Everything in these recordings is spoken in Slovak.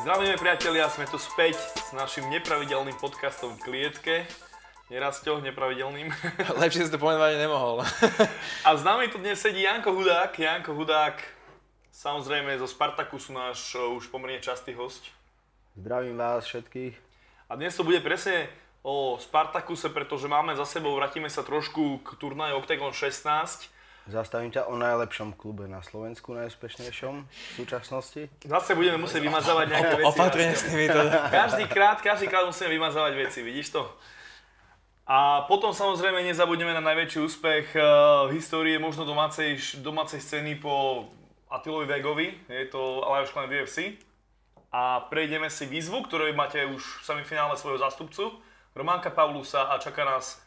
Zdravíme priatelia, sme tu späť s našim nepravidelným podcastom v klietke. Nerasťo, nepravidelným. Lepšie si to pomenovať nemohol. A s nami tu dnes sedí Janko Hudák. Janko Hudák, samozrejme zo Spartaku sú náš uh, už pomerne častý host. Zdravím vás všetkých. A dnes to bude presne o Spartakuse, pretože máme za sebou, vrátime sa trošku k turnaju Octagon 16 Zastavím ťa o najlepšom klube na Slovensku, najúspešnejšom v súčasnosti. Zase budeme musieť vymazávať nejaké veci. Opatrne s týmito. Každý krát, každý krát musíme vymazávať veci, vidíš to? A potom samozrejme nezabudneme na najväčší úspech uh, histórie možno domácej, domácej scény po Atilovi Vegovi, je to Alliance Clan VFC. A prejdeme si výzvu, ktorej máte už v semifinále svojho zástupcu, Románka Paulusa a čaká nás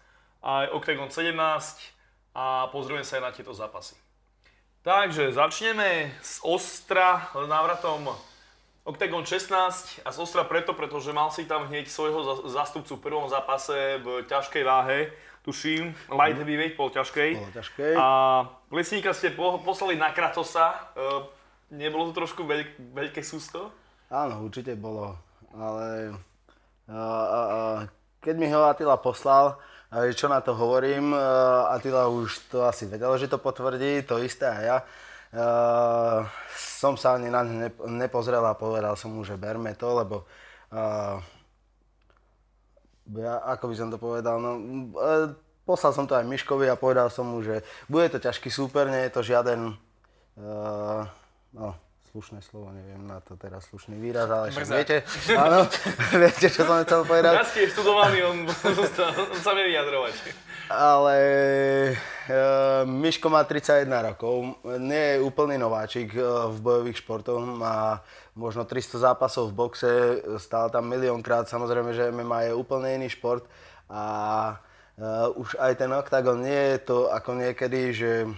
aj Octagon 17, a pozrieme sa aj na tieto zápasy. Takže začneme s Ostra návratom Octagon 16 a z Ostra preto, pretože mal si tam hneď svojho zástupcu v prvom zápase v ťažkej váhe, tuším, light heavyweight, pol ťažkej. Pol ťažkej. A lesníka ste poslali na Kratosa. E, nebolo to trošku veľk, veľké sústo? Áno, určite bolo, ale uh, uh, keď mi ho Attila poslal, čo na to hovorím, eh, Atila už to asi vedel, že to potvrdí, to isté aj ja. Uh, som sa ani na ne nepozrel a povedal som mu, že berme to, lebo uh, ja, ako by som to povedal, no, poslal som to aj Miškovi a povedal som mu, že bude to ťažký súper, nie je to žiaden, no, slušné slovo, neviem na to teraz slušný výraz, ale však viete, áno, viete, čo som chcel povedať. Ja je študovaný, on, on sa vie vyjadrovať. Ale e, Miško má 31 rokov, nie je úplný nováčik e, v bojových športoch, má možno 300 zápasov v boxe, stál tam miliónkrát, samozrejme, že MMA je úplne iný šport a e, už aj ten oktagon nie je to ako niekedy, že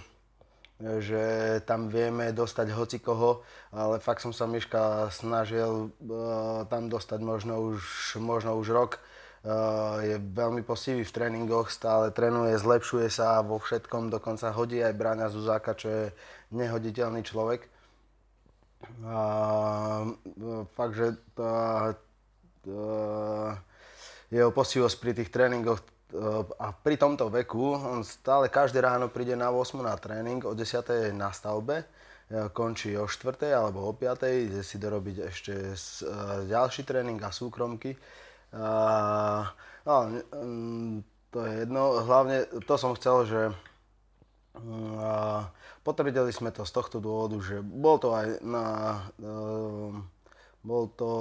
že tam vieme dostať hocikoho, ale fakt som sa Miška snažil uh, tam dostať možno už, možno už rok. Uh, je veľmi posivý v tréningoch, stále trénuje, zlepšuje sa vo všetkom, dokonca hodí aj Bráňa Zuzáka, čo je nehoditeľný človek. Uh, fakt, že uh, uh, jeho posivosť pri tých tréningoch a pri tomto veku on stále každé ráno príde na 8 na tréning, o 10 je na stavbe, e, končí o 4 alebo o 5, ide si dorobiť ešte e, ďalší tréning a súkromky. No, to je jedno, hlavne to som chcel, že potvrdili sme to z tohto dôvodu, že bol to aj na, e, bol to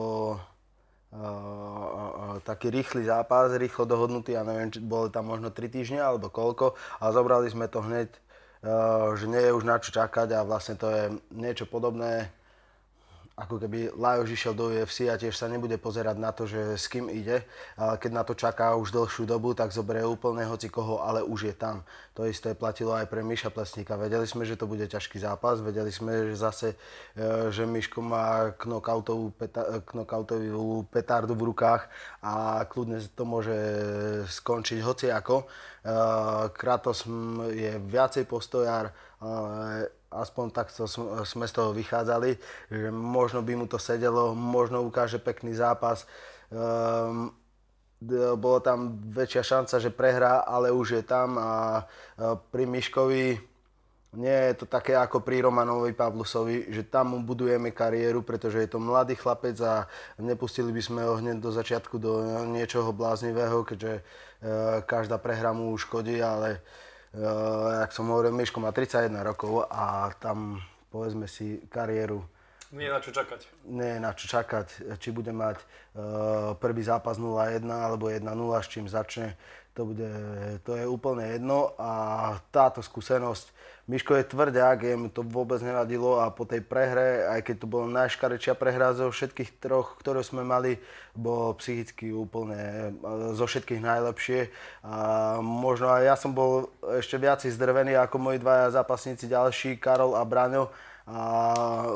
taký rýchly zápas, rýchlo dohodnutý, ja neviem, či boli tam možno 3 týždne alebo koľko, a zobrali sme to hneď, že nie je už na čo čakať a vlastne to je niečo podobné ako keby Lajos išiel do UFC a tiež sa nebude pozerať na to, že s kým ide, keď na to čaká už dlhšiu dobu, tak zoberie úplne hoci koho, ale už je tam. To isté platilo aj pre Miša Plesníka. Vedeli sme, že to bude ťažký zápas, vedeli sme, že zase, e, že Miško má knockoutovú, peta, knockoutovú petardu v rukách a kľudne to môže skončiť hoci ako. E, Kratos je viacej postojár, aspoň takto sme z toho vychádzali, že možno by mu to sedelo, možno ukáže pekný zápas. Um, bolo tam väčšia šanca, že prehrá, ale už je tam a pri Miškovi nie je to také ako pri Romanovi Pavlusovi, že tam mu budujeme kariéru, pretože je to mladý chlapec a nepustili by sme ho hneď do začiatku do niečoho bláznivého, keďže e, každá prehra mu škodí, ale Uh, jak som hovoril, Miško má 31 rokov a tam povedzme si kariéru nie je na čo čakať. Nie je na čo čakať. Či bude mať uh, prvý zápas 0-1 alebo 1-0, s čím začne, to, bude, to je úplne jedno. A táto skúsenosť Miško je tvrďák, jemu to vôbec nevadilo a po tej prehre, aj keď to bola najškarečia prehra zo všetkých troch, ktoré sme mali, bol psychicky úplne zo všetkých najlepšie. A možno aj ja som bol ešte viac zdrvený ako moji dvaja zápasníci ďalší, Karol a Braňo. A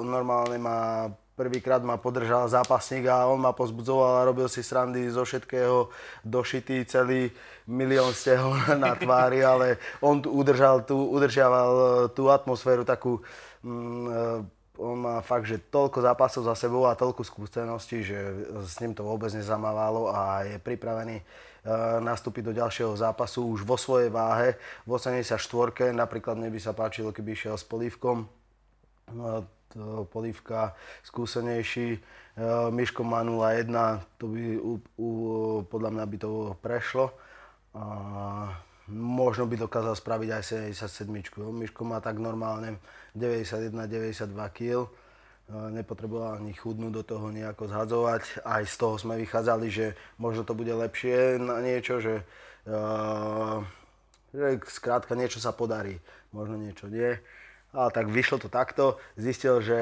normálne ma Prvýkrát ma podržal zápasník a on ma pozbudzoval a robil si srandy zo všetkého, došitý celý milión stehov na tvári, ale on tu udržal, tu, udržiaval tú atmosféru takú mm, on má fakt, že toľko zápasov za sebou a toľko skúseností, že s ním to vôbec nezamávalo a je pripravený uh, nastúpiť do ďalšieho zápasu už vo svojej váhe, v 84 napríklad mne by sa páčilo, keby išiel s Polívkom, uh, Polívka skúsenejší, Miško má 0-1, to by u, u, podľa mňa by to prešlo. Uh, možno by dokázal spraviť aj 77. Miško má tak normálne 91-92 kg. Nepotreboval ani chudnúť do toho nejako zhadzovať. Aj z toho sme vychádzali, že možno to bude lepšie na niečo, že, uh, že skrátka niečo sa podarí, možno niečo nie. A tak vyšlo to takto. Zistil, že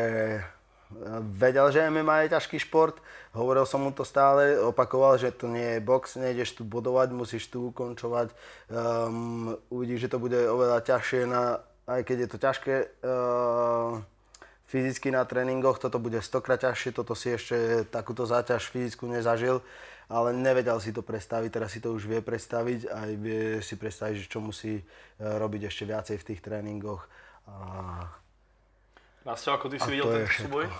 vedel, že MMA je ťažký šport, hovoril som mu to stále, opakoval, že to nie je box, nejdeš tu bodovať, musíš tu ukončovať. Um, uvidíš, že to bude oveľa ťažšie, na, aj keď je to ťažké uh, fyzicky na tréningoch, toto bude stokrát ťažšie, toto si ešte takúto záťaž fyzickú nezažil, ale nevedel si to predstaviť, teraz si to už vie predstaviť a vie si predstaviť, čo musí uh, robiť ešte viacej v tých tréningoch. A Nasťo, ako ty si videl ten súboj?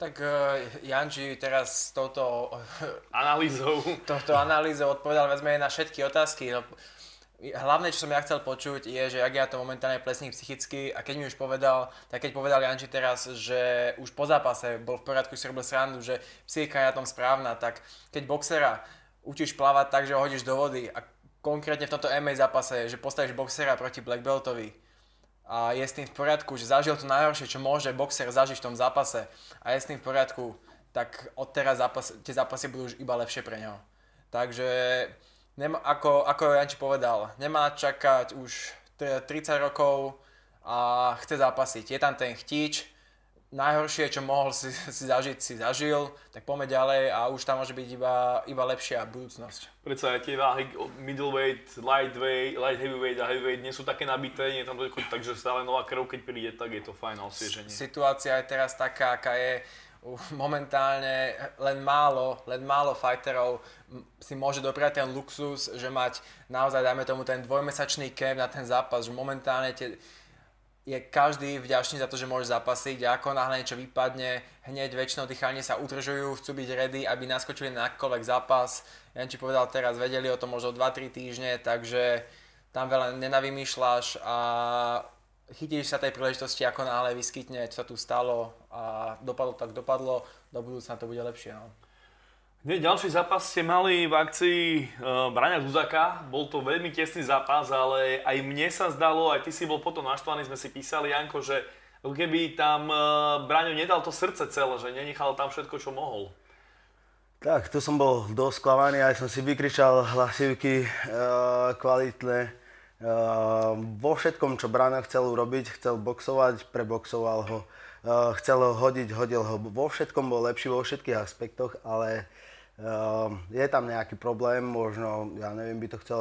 Tak uh, Janči teraz s touto analýzou. touto analýzou odpovedal vezme na všetky otázky. No, hlavné, čo som ja chcel počuť, je, že ak ja to momentálne plesním psychicky a keď mi už povedal, tak keď povedal Janči teraz, že už po zápase bol v poriadku, si robil srandu, že psychika je na tom správna, tak keď boxera učíš plávať tak, že ho hodíš do vody a konkrétne v tomto MMA zápase, že postavíš boxera proti Black Beltovi, a je s tým v poriadku, že zažil to najhoršie, čo môže boxer zažiť v tom zápase a je s tým v poriadku, tak odteraz zápas, tie zápasy budú už iba lepšie pre neho. Takže nema, ako, ako Janči povedal, nemá čakať už 30 rokov a chce zápasiť. Je tam ten chtič, najhoršie, čo mohol si, si zažiť, si zažil, tak poďme ďalej a už tam môže byť iba, iba lepšia budúcnosť. Predsa aj tie váhy middleweight, lightweight, light heavyweight a heavyweight nie sú také nabité, nie tam toľko, takže stále nová krv, keď príde, tak je to fajn osvieženie. Situácia je teraz taká, aká je. Momentálne len málo, len málo fighterov si môže dopriať ten luxus, že mať naozaj, dajme tomu, ten dvojmesačný camp na ten zápas, že momentálne tie, je každý vďačný za to, že môže zapasiť a ako náhle niečo vypadne, hneď väčšinou dýchanie sa udržujú, chcú byť ready, aby naskočili na akýkoľvek zápas. Ja ti povedal teraz, vedeli o tom možno 2-3 týždne, takže tam veľa nenavymýšľaš a chytíš sa tej príležitosti, ako náhle vyskytne, čo sa tu stalo a dopadlo tak dopadlo, do budúcna to bude lepšie. No. Hneď ďalší zápas ste mali v akcii uh, Braňa Zuzaka. Bol to veľmi tesný zápas, ale aj mne sa zdalo, aj ty si bol potom naštvaný, sme si písali, Janko, že keby tam uh, Braňo nedal to srdce celé, že nenechal tam všetko, čo mohol. Tak, tu som bol dosť sklamaný, aj som si vykričal hlasivky uh, kvalitné. Uh, vo všetkom, čo Braňo chcel urobiť, chcel boxovať, preboxoval ho. Uh, chcel ho hodiť, hodil ho. Vo všetkom bol lepší, vo všetkých aspektoch, ale je tam nejaký problém, možno, ja neviem, by to chcel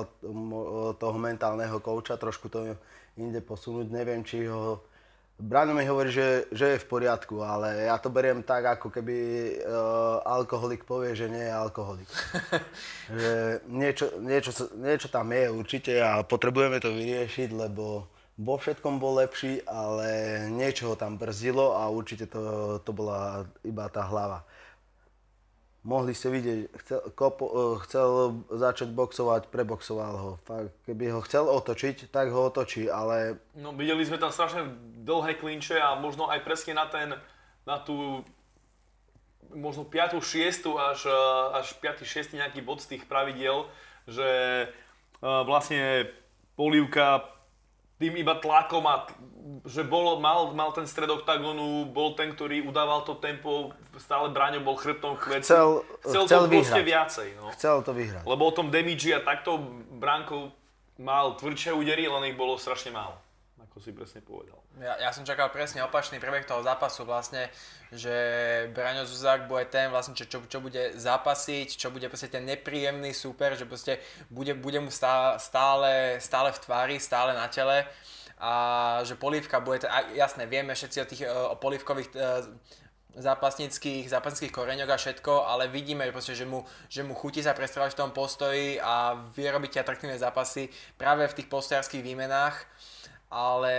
toho mentálneho kouča trošku to inde posunúť, neviem, či ho... Brano mi hovorí, že, že je v poriadku, ale ja to beriem tak, ako keby uh, alkoholik povie, že nie je alkoholik. že niečo, niečo, niečo tam je určite a potrebujeme to vyriešiť, lebo vo všetkom bol lepší, ale niečo ho tam brzdilo a určite to, to bola iba tá hlava mohli ste vidieť, chcel, kopo, uh, chcel začať boxovať, preboxoval ho. Fakt, keby ho chcel otočiť, tak ho otočí, ale... No videli sme tam strašne dlhé klinče a možno aj presne na ten, na tú možno 5. 6. až, eh, až 5. 6. nejaký bod z tých pravidiel, že uh, vlastne Polívka tým iba tlakom a že bol, mal, mal ten stred oktagonu, bol ten, ktorý udával to tempo, stále Braňo bol chrbtom k veci. Chcel, chcel, chcel to vyhrať. viacej. No. Chcel to vyhrať. Lebo o tom damage a takto Bránko mal tvrdšie údery, len ich bolo strašne málo si presne povedal. Ja, ja som čakal presne opačný prebeh toho zápasu vlastne, že Braňo Zuzák bude ten vlastne, čo, čo, čo bude zápasiť, čo bude proste ten nepríjemný super, že proste bude, bude mu stále, stále v tvári, stále na tele a že polívka bude, jasné, vieme všetci o tých o polívkových e, zápasnických, zápasnických koreňoch a všetko, ale vidíme, proste, že, mu, že mu chutí sa prestrávať v tom postoji a robiť atraktívne zápasy práve v tých postojárských výmenách ale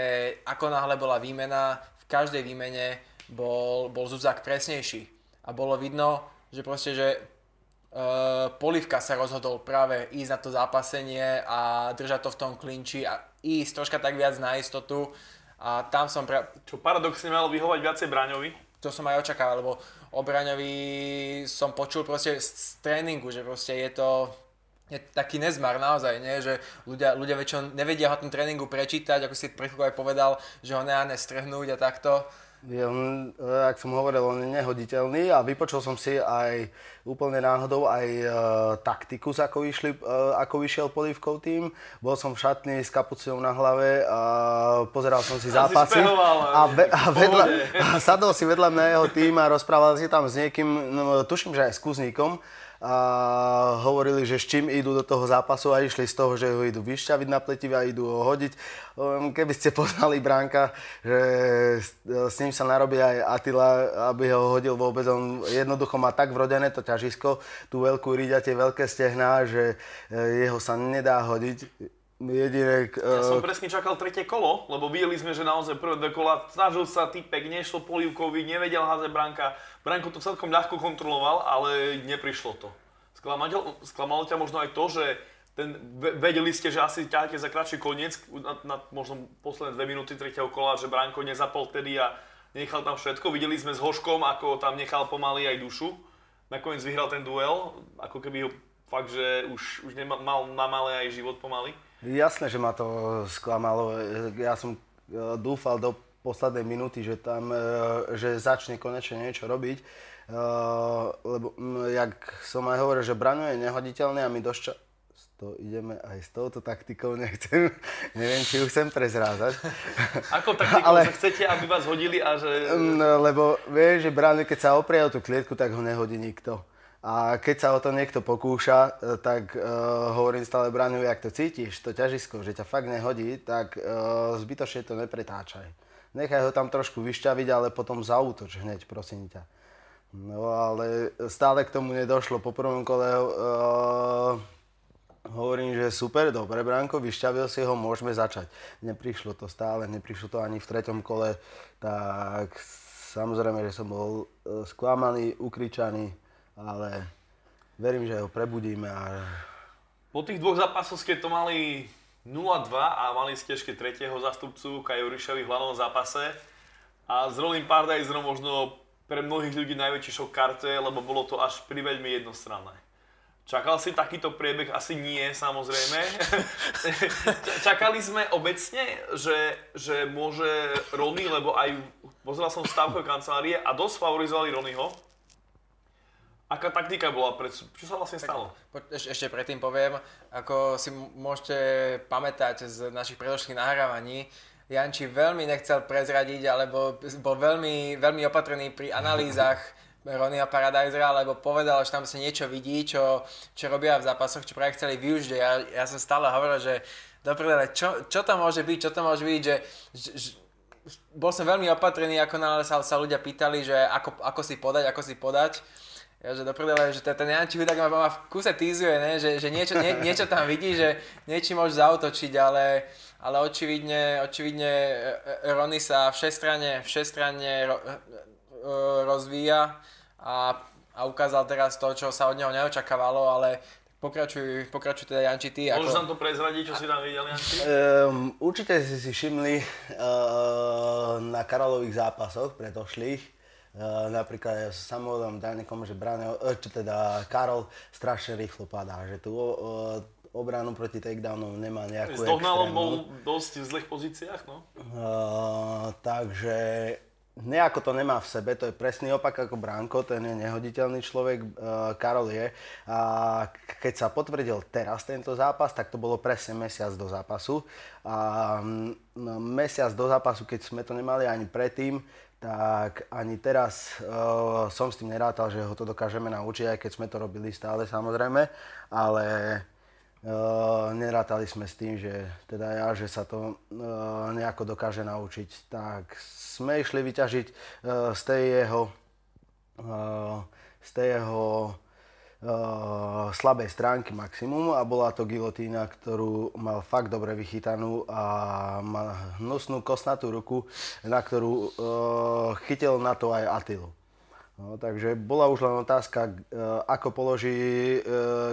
ako náhle bola výmena, v každej výmene bol, bol Zuzak presnejší. A bolo vidno, že proste, že uh, Polivka sa rozhodol práve ísť na to zápasenie a držať to v tom klinči a ísť troška tak viac na istotu. A tam som... Pra... Čo paradoxne malo vyhovať viacej Braňovi? To som aj očakával, lebo o Braňovi som počul proste z tréningu, že proste je to je taký nezmar naozaj, nie? že ľudia, ľudia väčšinou nevedia ho tom tréningu prečítať, ako si pred aj povedal, že ho neáne strhnúť a takto. Je on, ak som hovoril, on je nehoditeľný a vypočul som si aj úplne náhodou aj uh, taktikus, ako, išli, uh, ako vyšiel Polivkov tým. Bol som v šatni s kapuciou na hlave a pozeral som si zápasy. A, ve, a, vedľa, a sadol si vedľa mňa jeho tým a rozprával si tam s niekým, no, tuším, že aj s Kuzníkom a hovorili, že s čím idú do toho zápasu a išli z toho, že ho idú vyšťaviť na pletive a idú ho hodiť. Keby ste poznali Bránka, že s ním sa narobí aj Atila, aby ho hodil vôbec. On jednoducho má tak vrodené to ťažisko, tú veľkú ríďa, tie veľké stehná, že e, jeho sa nedá hodiť. Jediné, ja som presne čakal tretie kolo, lebo videli sme, že naozaj prvé dve kola snažil sa typek, nešlo polivkovi, nevedel házať Branka. Branko to celkom ľahko kontroloval, ale neprišlo to. Sklamalo, sklamalo ťa možno aj to, že ten, vedeli ste, že asi ťaháte za kratší koniec, na, na možno posledné dve minúty tretieho kola, že Branko nezapol vtedy a nechal tam všetko. Videli sme s Hoškom, ako tam nechal pomaly aj dušu. Nakoniec vyhral ten duel, ako keby ho fakt, že už, už mal na malé aj život pomaly. Jasné, že ma to sklamalo. Ja som e, dúfal do poslednej minúty, že tam, e, že začne konečne niečo robiť. E, lebo, jak som aj hovoril, že Braňo je nehoditeľný a my dosť to ideme aj s touto taktikou, nechcem, neviem, či ju chcem prezrázať. Ako taktikou, Ale, že chcete, aby vás hodili a že... Lebo vieš, že Braňo, keď sa oprie o tú klietku, tak ho nehodí nikto. A keď sa o to niekto pokúša, e, tak uh, hovorím stále Braňovi, ak to cítiš, to ťažisko, že ťa fakt nehodí, tak uh, zbytočne to nepretáčaj. Nechaj ho tam trošku vyšťaviť, ale potom zautoč hneď, prosím ťa. No ale stále k tomu nedošlo. Po prvom kole uh, hovorím, že super, dobre Branko, vyšťavil si ho, môžeme začať. Neprišlo to stále, neprišlo to ani v treťom kole, tak samozrejme, že som bol sklamaný, ukričaný, ale verím, že ho prebudíme. A... Po tých dvoch zápasoch ste to mali 0-2 a mali ste ešte tretieho zastupcu Kajo Ryšovi v hlavnom zápase. A s Rolling Pardajzerom možno pre mnohých ľudí najväčší šok karte, lebo bolo to až pri veľmi jednostranné. Čakal si takýto priebeh? Asi nie, samozrejme. Čakali sme obecne, že, že môže Rony, lebo aj pozeral som stavkové kancelárie a dosť favorizovali Ronyho Aká taktika bola? Pred, čo sa vlastne stalo? Eš, ešte predtým poviem, ako si môžete pamätať z našich predošlých nahrávaní, Janči veľmi nechcel prezradiť, alebo bol veľmi, veľmi opatrný pri analýzach Ronia Paradisera, lebo povedal, že tam sa niečo vidí, čo, čo robia v zápasoch, čo práve chceli využiť. Ja, ja som stále hovoril, že dobre, čo, čo to môže byť, čo to môže byť, že, že, bol som veľmi opatrný, ako náhle sa, sa ľudia pýtali, že ako, ako si podať, ako si podať. Ja, že do prdele, že ten Janči Hudák ma, ma v kuse týzuje, ne? Že, že niečo, nie, niečo tam vidí, že niečím môže zautočiť, ale, ale očividne, očividne e, e, Rony sa všestranne, všestranne ro, e, rozvíja a, a ukázal teraz to, čo sa od neho neočakávalo, ale Pokračuj, pokračuj teda Janči, ty. Môžeš ako... nám to prezradiť, čo si tam videl, Janči? Um, určite si si všimli uh, na Karolových zápasoch predošlých, Uh, napríklad ja sa samouvedom Danekom, že Brane, uh, čo teda Karol strašne rýchlo padá, že tu uh, obranu proti takedownu nemá nejakú S Dohnalom bol dosť v zlých pozíciách, no? Uh, takže nejako to nemá v sebe, to je presný opak ako Branko, ten je nehoditeľný človek, uh, Karol je. A keď sa potvrdil teraz tento zápas, tak to bolo presne mesiac do zápasu. A um, mesiac do zápasu, keď sme to nemali ani predtým, tak ani teraz uh, som s tým nerátal, že ho to dokážeme naučiť, aj keď sme to robili stále samozrejme, ale uh, nerátali sme s tým, že teda ja, že sa to uh, nejako dokáže naučiť. Tak sme išli vyťažiť uh, z tej jeho, uh, z tej jeho slabej stránky maximum a bola to gilotína, ktorú mal fakt dobre vychytanú a má hnusnú kosnatú ruku, na ktorú uh, chytil na to aj Atilu. No, takže bola už len otázka, e, ako položí, e,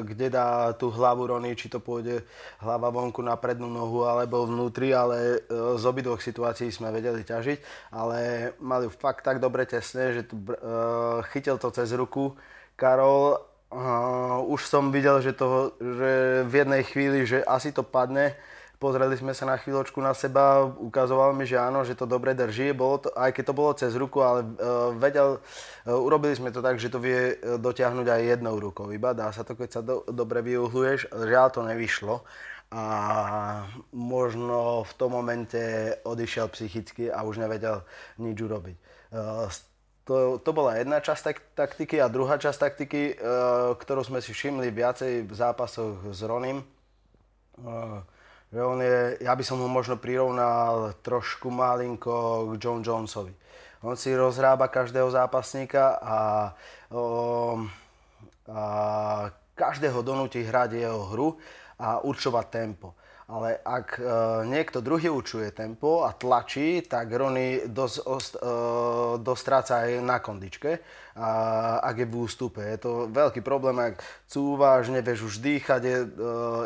kde dá tú hlavu Rony, či to pôjde hlava vonku na prednú nohu alebo vnútri, ale e, z obidvoch situácií sme vedeli ťažiť, ale mali fakt tak dobre tesne, že tu, chytil to cez ruku Karol. Už som videl, že, to, že v jednej chvíli, že asi to padne, Pozreli sme sa na chvíľočku na seba, ukazoval mi, že áno, že to dobre drží, bolo to, aj keď to bolo cez ruku, ale uh, vedel, uh, urobili sme to tak, že to vie e, dotiahnuť aj jednou rukou iba, dá sa to, keď sa do, dobre vyuhluješ, žiaľ to nevyšlo a možno v tom momente odišiel psychicky a už nevedel nič urobiť. Uh, to, to bola jedna časť tak, taktiky a druhá časť taktiky, uh, ktorú sme si všimli viacej v zápasoch s Ronim, že on je, ja by som ho možno prirovnal trošku malinko k John Jonesovi. On si rozhrába každého zápasníka a, o, a každého donúti hrať jeho hru a určovať tempo ale ak e, niekto druhý učuje tempo a tlačí, tak Rony dosť, ost, e, dosť stráca aj na kondičke, a, ak je v ústupe. Je to veľký problém, ak cúvaš, nevieš už dýchať, je e,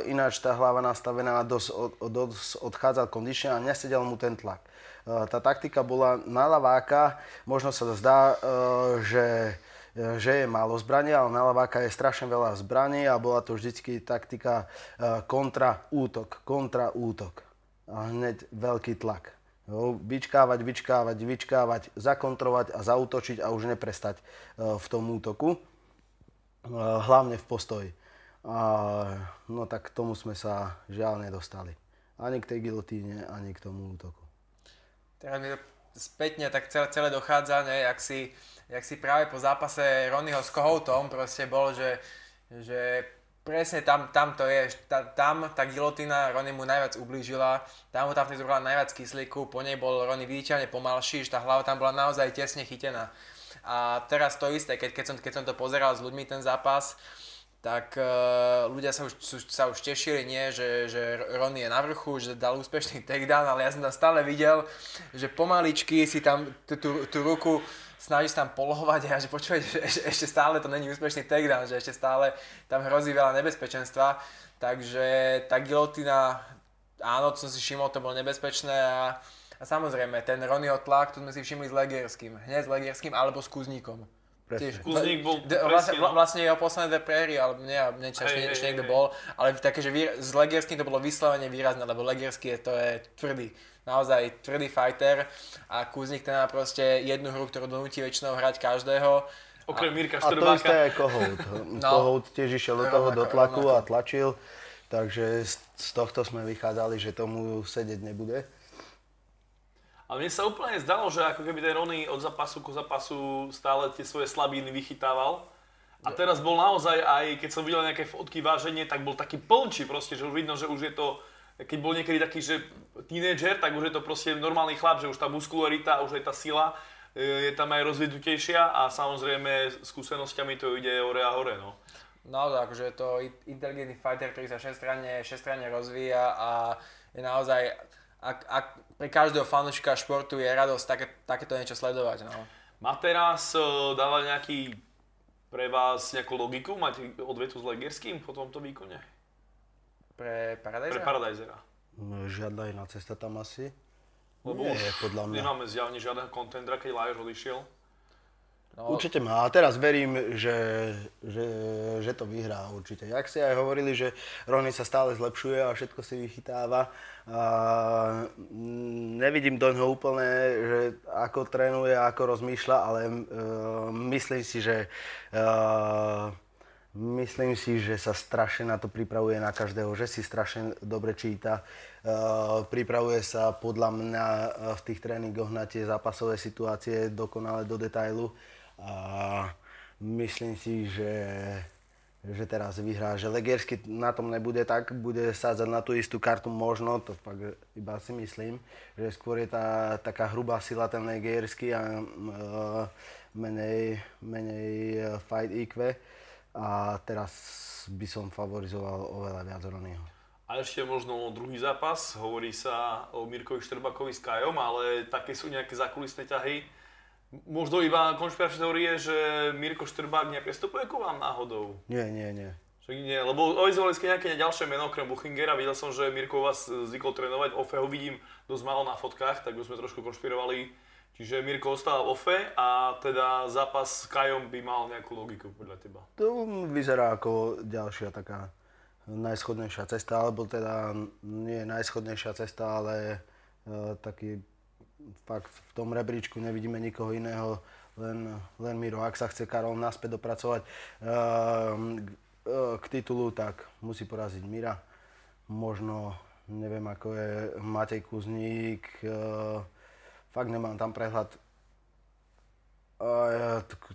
ináč tá hlava nastavená, dosť, od, dosť odchádza kondične a nesedel mu ten tlak. E, tá taktika bola na laváka, možno sa zdá, e, že že je málo zbraní, ale na Laváka je strašne veľa zbraní a bola to vždycky taktika e, kontra útok, kontra útok. A hneď veľký tlak. Vyčkávať, vyčkávať, vyčkávať, zakontrovať a zautočiť a už neprestať e, v tom útoku. E, hlavne v postoji. A, no tak k tomu sme sa žiaľ nedostali. Ani k tej gilotíne, ani k tomu útoku. Teraz mi to spätne tak celé, celé dochádza, ne, ak si jak si práve po zápase Ronnyho s Kohoutom proste bol, že, že presne tam, tam to je, tá, tam tá gilotina Ronny mu najviac ublížila, tam mu tam vtedy zobrala najviac kyslíku, po nej bol Ronny viditeľne pomalší, že tá hlava tam bola naozaj tesne chytená. A teraz to isté, keď, keď, som, keď som to pozeral s ľuďmi ten zápas, tak uh, ľudia sa už, sa už tešili, nie, že, že Ronny je na vrchu, že dal úspešný takedown, ale ja som tam stále videl, že pomaličky si tam tú, tú ruku snaží sa tam polohovať a že počúvaj, že ešte, ešte stále to není úspešný takedown, že ešte stále tam hrozí veľa nebezpečenstva. Takže tá gilotina, áno, to som si všimol, to bolo nebezpečné a, a samozrejme, ten Ronnyho tlak, to sme si všimli s Legierským, hneď s Legierským alebo s Kuzníkom. Tiež, Kuzník bol de, vlastne, no. vlastne jeho posledné Prairie, alebo nie, niečo, ešte, ešte niekto bol, ale také, že výra, s Legierským to bolo vyslovene výrazné, lebo Legierský je, to je tvrdý naozaj tvrdý fighter a Kuznik ten má proste jednu hru, ktorú donúti väčšinou hrať každého. Okrem Mirka A to isté je Kohout. no. Kohout tiež išiel do toho do tlaku a tlačil, takže z tohto sme vychádzali, že tomu sedieť nebude. Ale mne sa úplne zdalo, že ako keby ten Rony od zápasu ku zápasu stále tie svoje slabiny vychytával. A teraz bol naozaj aj, keď som videl nejaké fotky váženie, tak bol taký plnčí proste, že už vidno, že už je to keď bol niekedy taký, že tínedžer, tak už je to proste normálny chlap, že už tá muskularita, už aj tá sila e, je tam aj rozvinutejšia a samozrejme skúsenosťami to ide hore a hore. No. Naozaj, akože je to inteligentný fighter, ktorý sa šestranne, šestranne rozvíja a je naozaj, ak, ak pre každého fanúšika športu je radosť také, takéto niečo sledovať. No. Má teraz uh, dáva nejaký pre vás nejakú logiku mať odvetu s Legerským po tomto výkone? Pre Paradisera? Pre Paradisera. No, žiadna iná cesta tam asi. Lebo nie, už podľa mňa. nemáme zjavne žiadneho kontendra, keď Lajos odišiel. No. Určite má. A teraz verím, že, že, že to vyhrá určite. Jak si aj hovorili, že Rony sa stále zlepšuje a všetko si vychytáva. A nevidím do ňoho úplne, že ako trénuje, ako rozmýšľa, ale uh, myslím si, že uh, Myslím si, že sa strašne na to pripravuje na každého, že si strašne dobre číta. Uh, pripravuje sa podľa mňa uh, v tých tréningoch na tie zápasové situácie dokonale do detailu. A myslím si, že, že teraz vyhrá. Že Legiersky na tom nebude tak, bude sádzať na tú istú kartu možno, to fakt iba si myslím, že skôr je tá taká hrubá sila ten Legiersky a uh, menej, menej fight IQ a teraz by som favorizoval oveľa viac Ronyho. A ešte možno druhý zápas, hovorí sa o Mirkovi Štrbakovi s Kajom, ale také sú nejaké zákulisné ťahy. Možno iba konšpiračné teórie, že Mirko Štrbák neprestupuje ku vám náhodou. Nie, nie, nie. Však nie, lebo avizovali ste nejaké ďalšie meno okrem Buchingera. Videl som, že Mirko vás zvykol trénovať. Ofe ho vidím dosť málo na fotkách, tak by sme trošku konšpirovali. Čiže Mirko ostáva v Ofe a teda zápas s Kajom by mal nejakú logiku podľa teba. To vyzerá ako ďalšia taká najschodnejšia cesta, alebo teda nie najschodnejšia cesta, ale uh, taký fakt v tom rebríčku nevidíme nikoho iného, len, len Miro. Ak sa chce Karol naspäť dopracovať uh, k titulu, tak musí poraziť Mira. Možno, neviem ako je Matej Kuzník, uh, fakt nemám tam prehľad. Uh, ja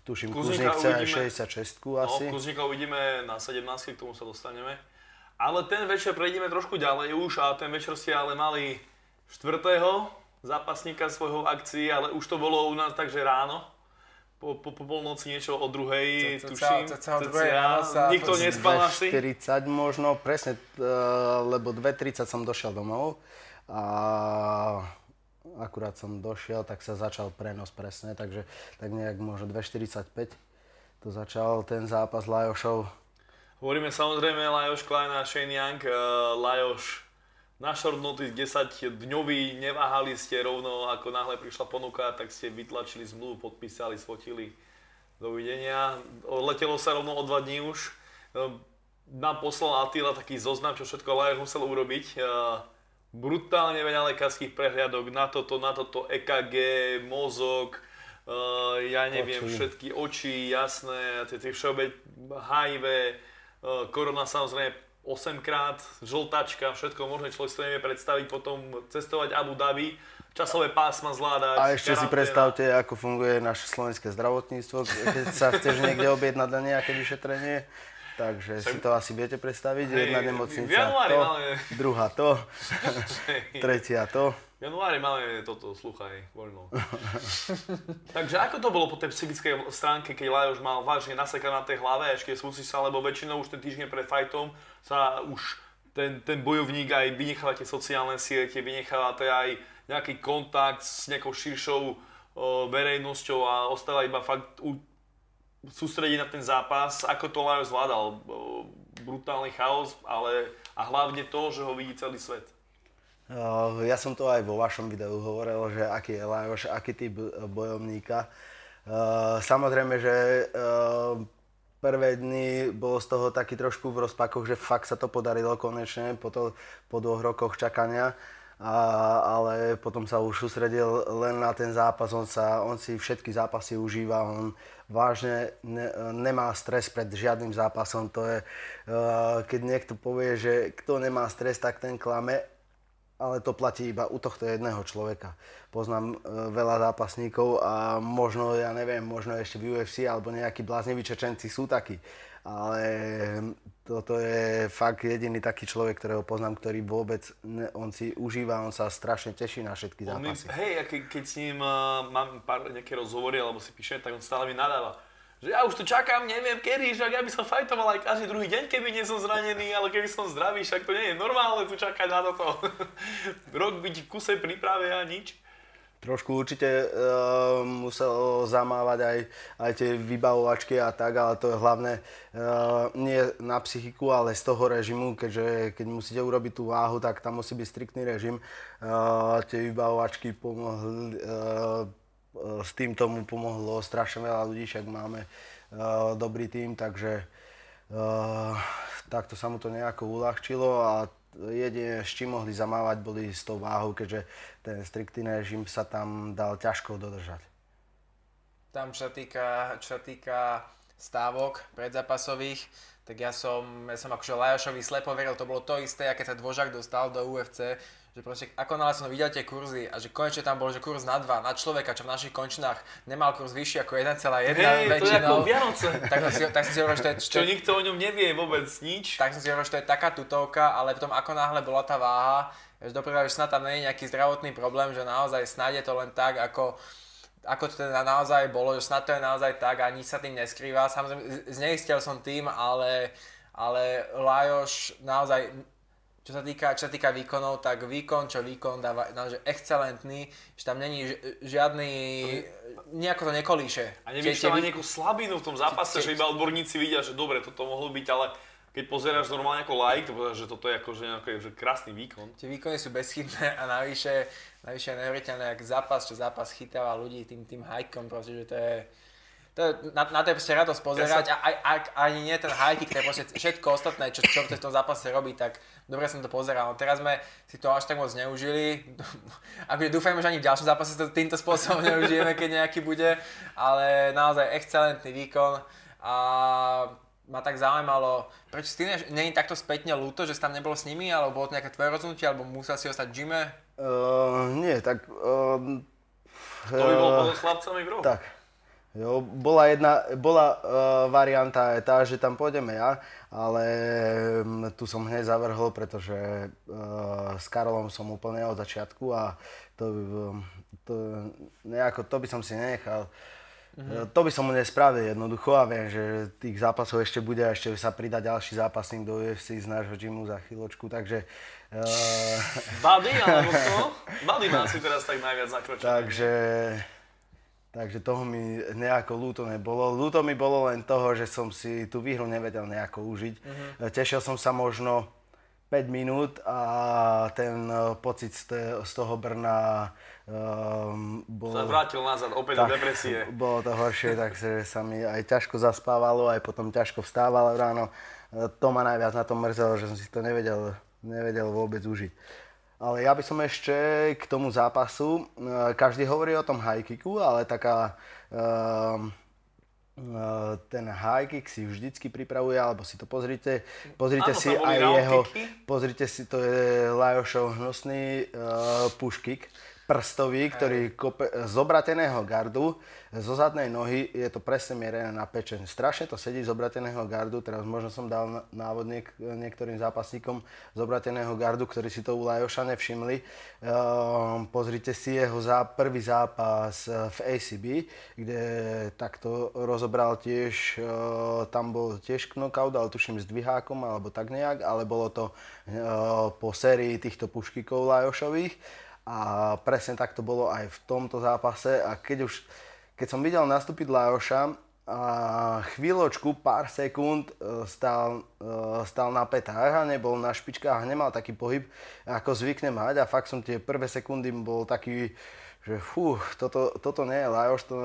tuším, Kuzník chce aj 66 asi. No, Kuzníka uvidíme na 17, k tomu sa dostaneme. Ale ten večer prejdeme trošku ďalej už a ten večer ste ale mali štvrtého zápasníka svojho akcií, ale už to bolo u nás takže ráno. Po, po, po polnoci niečo o druhej, tuším. Nikto nespal asi? 40 možno, presne, lebo 2.30 som došiel domov a akurát som došiel, tak sa začal prenos presne, takže tak nejak možno 2.45 to začal ten zápas Lajošov Hovoríme samozrejme Lajoš Klein a Shane Young. Uh, Lajoš na short notice 10 dňový, neváhali ste rovno, ako náhle prišla ponuka, tak ste vytlačili zmluvu, podpísali, sfotili. Dovidenia. Letelo sa rovno o dva dní už. Uh, nám poslal Attila taký zoznam, čo všetko Lajoš musel urobiť. Uh, brutálne veľa lekárskych prehliadok na toto, na toto EKG, mozog, uh, ja neviem, oči. všetky oči, jasné, tie, tie všeobe HIV, Eh, korona samozrejme 8 krát, žltačka, všetko možné človek si to nevie predstaviť, potom cestovať Abu Dhabi, časové pásma zvládať. A ešte karanténa. si predstavte, ako funguje naše slovenské zdravotníctvo, keď sa chceš niekde objednať na nejaké vyšetrenie. Takže si to asi viete predstaviť, jedna nemocnica to, máme... druhá to, tretia to. V januári máme toto, sluchaj, voľno. Takže ako to bolo po tej psychickej stránke, keď Lajos mal vážne nasekané na tej hlave, ešte súci sa, lebo väčšinou už ten týždeň pred fajtom sa už ten, ten bojovník aj vynecháva tie sociálne siete, vynecháva aj nejaký kontakt s nejakou širšou verejnosťou a ostáva iba fakt u, sústrediť na ten zápas. Ako to Lajos zvládal? O, brutálny chaos, ale a hlavne to, že ho vidí celý svet. Ja som to aj vo vašom videu hovoril, že aký je Lajoš, aký typ bojovníka. Samozrejme, že prvé dny bolo z toho taký trošku v rozpakoch, že fakt sa to podarilo konečne po, to, po dvoch rokoch čakania. A, ale potom sa už sústredil len na ten zápas, on, sa, on si všetky zápasy užíva, on vážne ne, nemá stres pred žiadnym zápasom. To je, keď niekto povie, že kto nemá stres, tak ten klame ale to platí iba u tohto jedného človeka. Poznám e, veľa zápasníkov a možno, ja neviem, možno ešte v UFC alebo nejakí blázniví Čečenci sú takí. Ale toto je fakt jediný taký človek, ktorého poznám, ktorý vôbec, ne, on si užíva, on sa strašne teší na všetky zápasy. On mi, hej, keď, keď s ním uh, mám pár nejaké rozhovory alebo si píše, tak on stále mi nadáva že ja už tu čakám, neviem kedy, že ja by som fajtoval aj každý druhý deň, keby nie som zranený, ale keby som zdravý, však to nie je normálne tu čakať na toto. Rok byť v kuse príprave a nič. Trošku určite uh, musel zamávať aj, aj tie vybavovačky a tak, ale to je hlavné uh, nie na psychiku, ale z toho režimu, keďže keď musíte urobiť tú váhu, tak tam musí byť striktný režim. Uh, tie vybavovačky pomohli, uh, Eh, s tým tomu pomohlo strašne veľa ľudí, však máme uh, dobrý tým, takže uh, takto sa mu to nejako uľahčilo a jedine, s čím mohli zamávať, boli s tou váhou, keďže ten striktný režim sa tam dal ťažko dodržať. Tam, čo sa týka, čo sa týka stávok predzápasových, tak ja som, ja som akože Lajošovi slepo veril, to bolo to isté, aké sa Dvožak dostal do UFC, že proste ako náhle som videl tie kurzy a že konečne tam bol, že kurz na 2, na človeka, čo v našich končinách nemal kurz vyšší ako 1,1 hey, väčšinou. to je ako Vianoce. Tak som si, tak som si hovoril, že to je... Čo, čo nikto o ňom nevie vôbec nič. Tak som si hovoril, že to je taká tutovka, ale potom ako náhle bola tá váha, že dopredu, že snad tam nie je nejaký zdravotný problém, že naozaj snad je to len tak, ako ako to teda naozaj bolo, že snad to je naozaj tak a nič sa tým neskrýva. Samozrejme, zneistil som tým, ale, ale Lajoš naozaj čo sa týka, čo sa týka výkonov, tak výkon, čo výkon dáva naozaj excelentný, že tam není žiadny, nejako to nekolíše. A nevidíš tam nejakú slabinu v tom zápase, že iba odborníci vidia, že dobre, toto mohlo byť, ale keď pozeráš normálne ako like, to povedáš, že toto je ako že nejaký, že krásny výkon. Tie výkony sú bezchybné a navyše, navyše je neuveriteľné, ak zápas, čo zápas chytáva ľudí tým, tým hajkom, proste, že to je, to je, na, na to je proste radosť pozerať ja sa... a aj, ani nie ten high kick, to je proste všetko ostatné, čo, čo v tom zápase robí, tak dobre som to pozeral. No teraz sme si to až tak moc neužili. Akože dúfajme, že ani v ďalšom zápase to týmto spôsobom neužijeme, keď nejaký bude, ale naozaj excelentný výkon a ma tak zaujímalo, prečo si ty není takto spätne ľúto, že si tam nebol s nimi, alebo bolo to nejaké tvoje rozhodnutie, alebo musel si ostať v gyme? Uh, nie, tak... Uh, to by bol uh, s chlapcami v rohu. Tak, Jo, bola jedna, bola uh, varianta aj tá, že tam pôjdeme ja, ale um, tu som hneď zavrhol, pretože uh, s Karolom som úplne od začiatku a to, um, to, nejako, to by som si nenechal. Mm-hmm. To by som mu nespravil jednoducho a viem, že tých zápasov ešte bude a ešte sa pridá ďalší zápasník do UFC z nášho gymu za chvíľočku, takže... Uh... Buddy alebo to? Buddy má si teraz tak najviac nakročené. Takže... Takže toho mi nejako ľúto nebolo. Ľúto mi bolo len toho, že som si tú výhru nevedel nejako užiť. Uh-huh. Tešil som sa možno 5 minút a ten e, pocit z, toho Brna um, bol... Sa vrátil nazad, opäť tak, do depresie. Bolo to horšie, takže sa mi aj ťažko zaspávalo, aj potom ťažko vstávalo ráno. E, to ma najviac na tom mrzelo, že som si to nevedel, nevedel vôbec užiť. Ale ja by som ešte k tomu zápasu, e, každý hovorí o tom high kicku, ale taká, um, ten high kick si vždycky pripravuje, alebo si to pozrite, pozrite si aj jeho, pozrite si, to je Lajošov hnusný uh, push kick, prstový, ktorý kope, z obrateného gardu, zo zadnej nohy je to presne mierené na pečeň. Strašne to sedí z obrateného gardu, teraz možno som dal návod niek- niektorým zápasníkom z obrateného gardu, ktorí si to u Lajoša nevšimli. Ehm, pozrite si jeho zá- prvý zápas eh, v ACB, kde takto rozobral tiež, e, tam bol tiež knockout, ale tuším s dvihákom alebo tak nejak, ale bolo to e, po sérii týchto puškikov Lajošových. A presne tak to bolo aj v tomto zápase. A keď už, keď som videl nastúpiť Lajoša, a chvíľočku, pár sekúnd e, stál, e, stál na petách a nebol na špičkách, nemal taký pohyb, ako zvykne mať. A fakt som tie prvé sekundy bol taký, že fú, toto, toto nie je Lajoš, to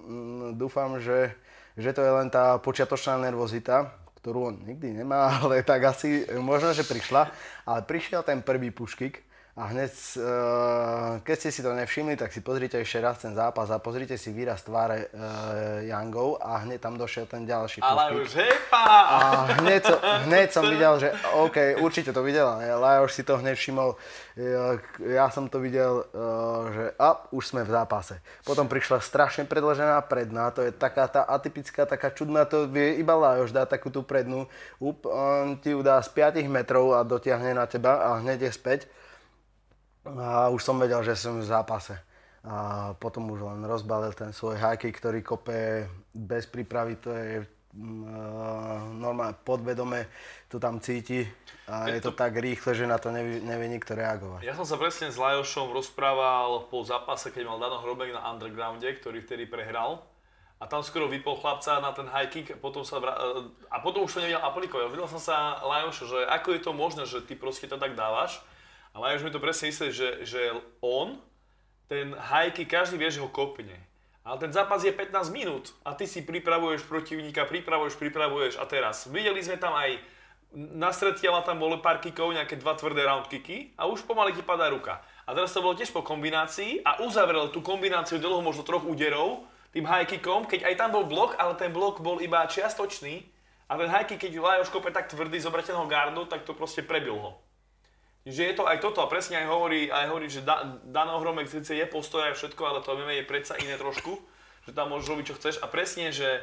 mm, dúfam, že, že to je len tá počiatočná nervozita, ktorú on nikdy nemá, ale tak asi možno, že prišla, ale prišiel ten prvý puškik, a hneď, uh, keď ste si to nevšimli, tak si pozrite ešte raz ten zápas a pozrite si výraz tváre uh, Youngov a hneď tam došiel ten ďalší Ale už hepa! A hneď, so, hneď som videl, že OK, určite to videl, Lajoš si to hneď všimol, ja, ja som to videl, že a, už sme v zápase. Potom prišla strašne predložená predná, to je taká tá atypická, taká čudná, to vie iba Lajoš dá takú tú prednú, up, on ti ju dá z 5 metrov a dotiahne na teba a hneď je späť. A už som vedel, že som v zápase. A potom už len rozbalil ten svoj hajky, ktorý kope bez prípravy, to je mm, normálne podvedome to tam cíti a je, je to, to tak rýchle, že na to nevie, nevie nikto reagovať. Ja som sa presne s Lajošom rozprával po zápase, keď mal Dano Hrobek na undergrounde, ktorý vtedy prehral. A tam skoro vypol chlapca na ten high kick, potom sa vra... a potom už to nevedel aplikovať. Videl som sa Lajoša, že ako je to možné, že ty proste to tak dávaš ale už mi to presne myslí, že, že on, ten hajky, každý vie, že ho kopne. Ale ten zápas je 15 minút a ty si pripravuješ protivníka, pripravuješ, pripravuješ a teraz. Videli sme tam aj na stretiela tam bolo pár kikov, nejaké dva tvrdé round kiky a už pomaly ti padá ruka. A teraz to bolo tiež po kombinácii a uzavrel tú kombináciu dlho možno troch úderov tým high kickom, keď aj tam bol blok, ale ten blok bol iba čiastočný a ten high kick, keď Lajoš kope tak tvrdý z obrateného gardu, tak to proste prebil ho že je to aj toto a presne aj hovorí, aj hovorí že da, Dano Hromek síce je postoj aj všetko, ale to MMA je predsa iné trošku, že tam môžeš robiť čo chceš. A presne, že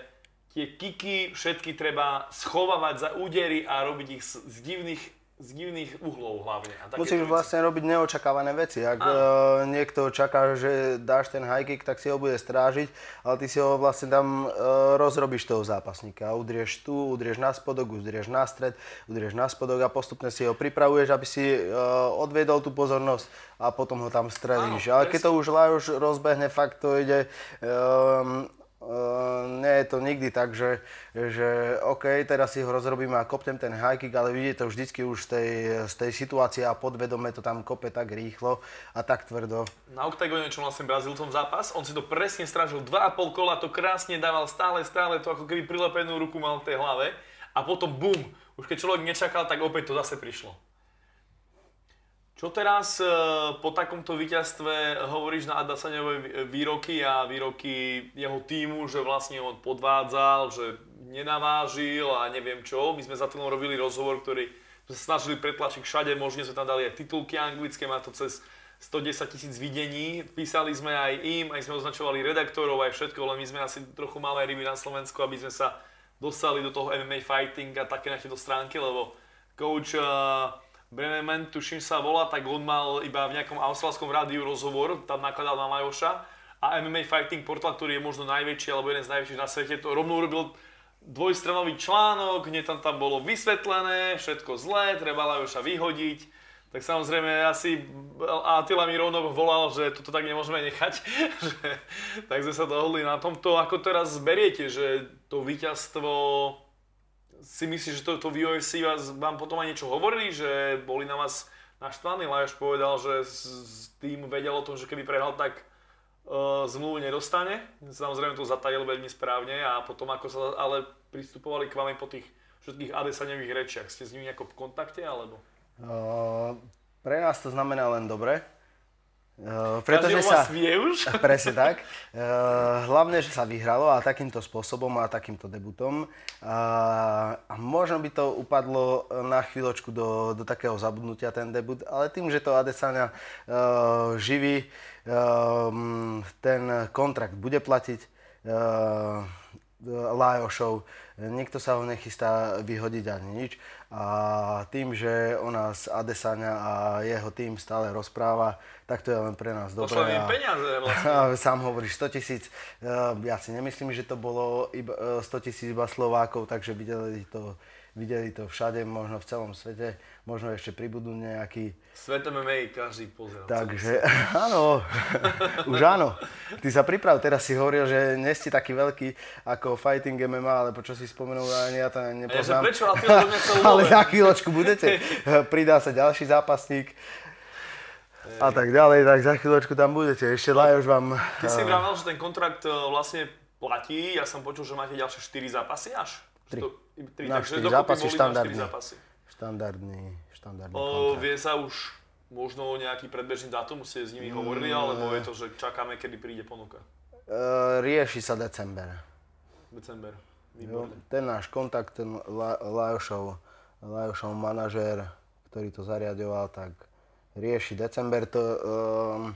tie kiky všetky treba schovávať za údery a robiť ich z, z divných, z divných uhlov hlavne. A Musíš vlastne robiť neočakávané veci. Ak uh, niekto čaká, že dáš ten high kick, tak si ho bude strážiť, ale ty si ho vlastne tam uh, rozrobíš toho zápasníka. Udrieš tu, udrieš na spodok, udrieš na stred, udrieš na spodok a postupne si ho pripravuješ, aby si uh, odviedol tú pozornosť a potom ho tam strelíš. Áno, ale keď to už Lajoš rozbehne, fakt to ide um, Uh, nie je to nikdy tak, že, že OK, teraz si ho rozrobíme a kopnem ten high ale vidíte to vždycky už z tej, z tej situácie a podvedome to tam kope tak rýchlo a tak tvrdo. Na oktagóne, čo vlastne Brazílcom zápas, on si to presne strážil 2,5 kola, to krásne dával stále, stále to ako keby prilepenú ruku mal v tej hlave a potom bum, už keď človek nečakal, tak opäť to zase prišlo. Čo teraz e, po takomto víťazstve hovoríš na Adasaňové výroky a výroky jeho týmu, že vlastne on podvádzal, že nenavážil a neviem čo. My sme za tým robili rozhovor, ktorý sme sa snažili pretlačiť všade, možne sme tam dali aj titulky anglické, má to cez 110 tisíc videní. Písali sme aj im, aj sme označovali redaktorov, aj všetko, len my sme asi trochu malé ryby na Slovensku, aby sme sa dostali do toho MMA fighting a také na tieto stránky, lebo coach uh, Breneman, tuším sa volá, tak on mal iba v nejakom australskom rádiu rozhovor, tam nakladal na Majoša a MMA Fighting Portal, ktorý je možno najväčší alebo jeden z najväčších na svete, to rovno urobil dvojstranový článok, kde tam, tam bolo vysvetlené, všetko zlé, treba Lajoša vyhodiť. Tak samozrejme asi Attila mi volal, že toto tak nemôžeme nechať. tak sme sa dohodli na tomto. Ako teraz beriete, že to víťazstvo si myslíš, že to, to v vás, vám potom aj niečo hovorili, že boli na vás naštvaní? Lajoš povedal, že s, tým vedel o tom, že keby prehral, tak uh, zmluvu nedostane. Samozrejme to zatajil veľmi správne a potom ako sa ale pristupovali k vám po tých všetkých adesaňových rečiach. Ste s nimi nejako v kontakte alebo? Uh, pre nás to znamená len dobre Uh, pretože sa, vie už. Presne tak. Uh, hlavne, že sa vyhralo a takýmto spôsobom a takýmto debutom. Uh, a možno by to upadlo na chvíľočku do, do takého zabudnutia ten debut, ale tým, že to Adesanya uh, živí, uh, ten kontrakt bude platiť. Uh, Lajošov, nikto sa ho nechystá vyhodiť ani nič. A tým, že o nás Adesanya a jeho tým stále rozpráva, tak to je len pre nás dobré. Pošle im peniaze vlastne. Sám hovoríš 100 tisíc, e, ja si nemyslím, že to bolo iba 100 e, tisíc iba Slovákov, takže videli to videli to všade, možno v celom svete, možno ešte pribudú nejaký... Svet MMA každý pozrel. Takže, áno, už áno. Ty sa priprav, teraz si hovoril, že nie ste taký veľký ako Fighting MMA, ale čo si spomenul, ani ja to nepoznám. Ja, prečo, ale za chvíľočku budete. Pridá sa ďalší zápasník a tak ďalej, tak za chvíľočku tam budete. Ešte Lajoš vám... Ty si vravel, že ten kontrakt e, vlastne platí, ja som počul, že máte ďalšie 4 zápasy až? 3. 3, na 4 zápasy štandardný. zápasy. Štandardný, štandardný o, Vie sa už možno nejaký predbežný dátum, ste s nimi mm, hovorili, alebo je to, že čakáme, kedy príde ponuka? Uh, rieši sa december. December, jo, ten náš kontakt, ten Lajošov, Lajošov manažér, ktorý to zariadoval, tak rieši december. To, um,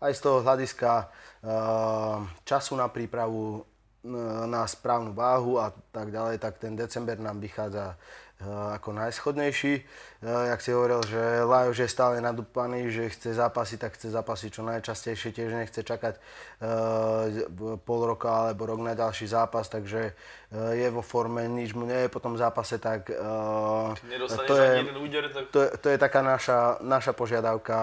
aj z toho hľadiska uh, času na prípravu na správnu váhu a tak ďalej, tak ten december nám vychádza ako najschodnejší. Eh, jak si hovoril, že Lajos je stále nadúpaný, že chce zápasy, tak chce zápasy čo najčastejšie, tiež nechce čakať uh, pol roka alebo rok na ďalší zápas, takže je vo forme, nič mu nie je po tom zápase, tak to, je, úder, tak... To, to je taká naša, naša požiadavka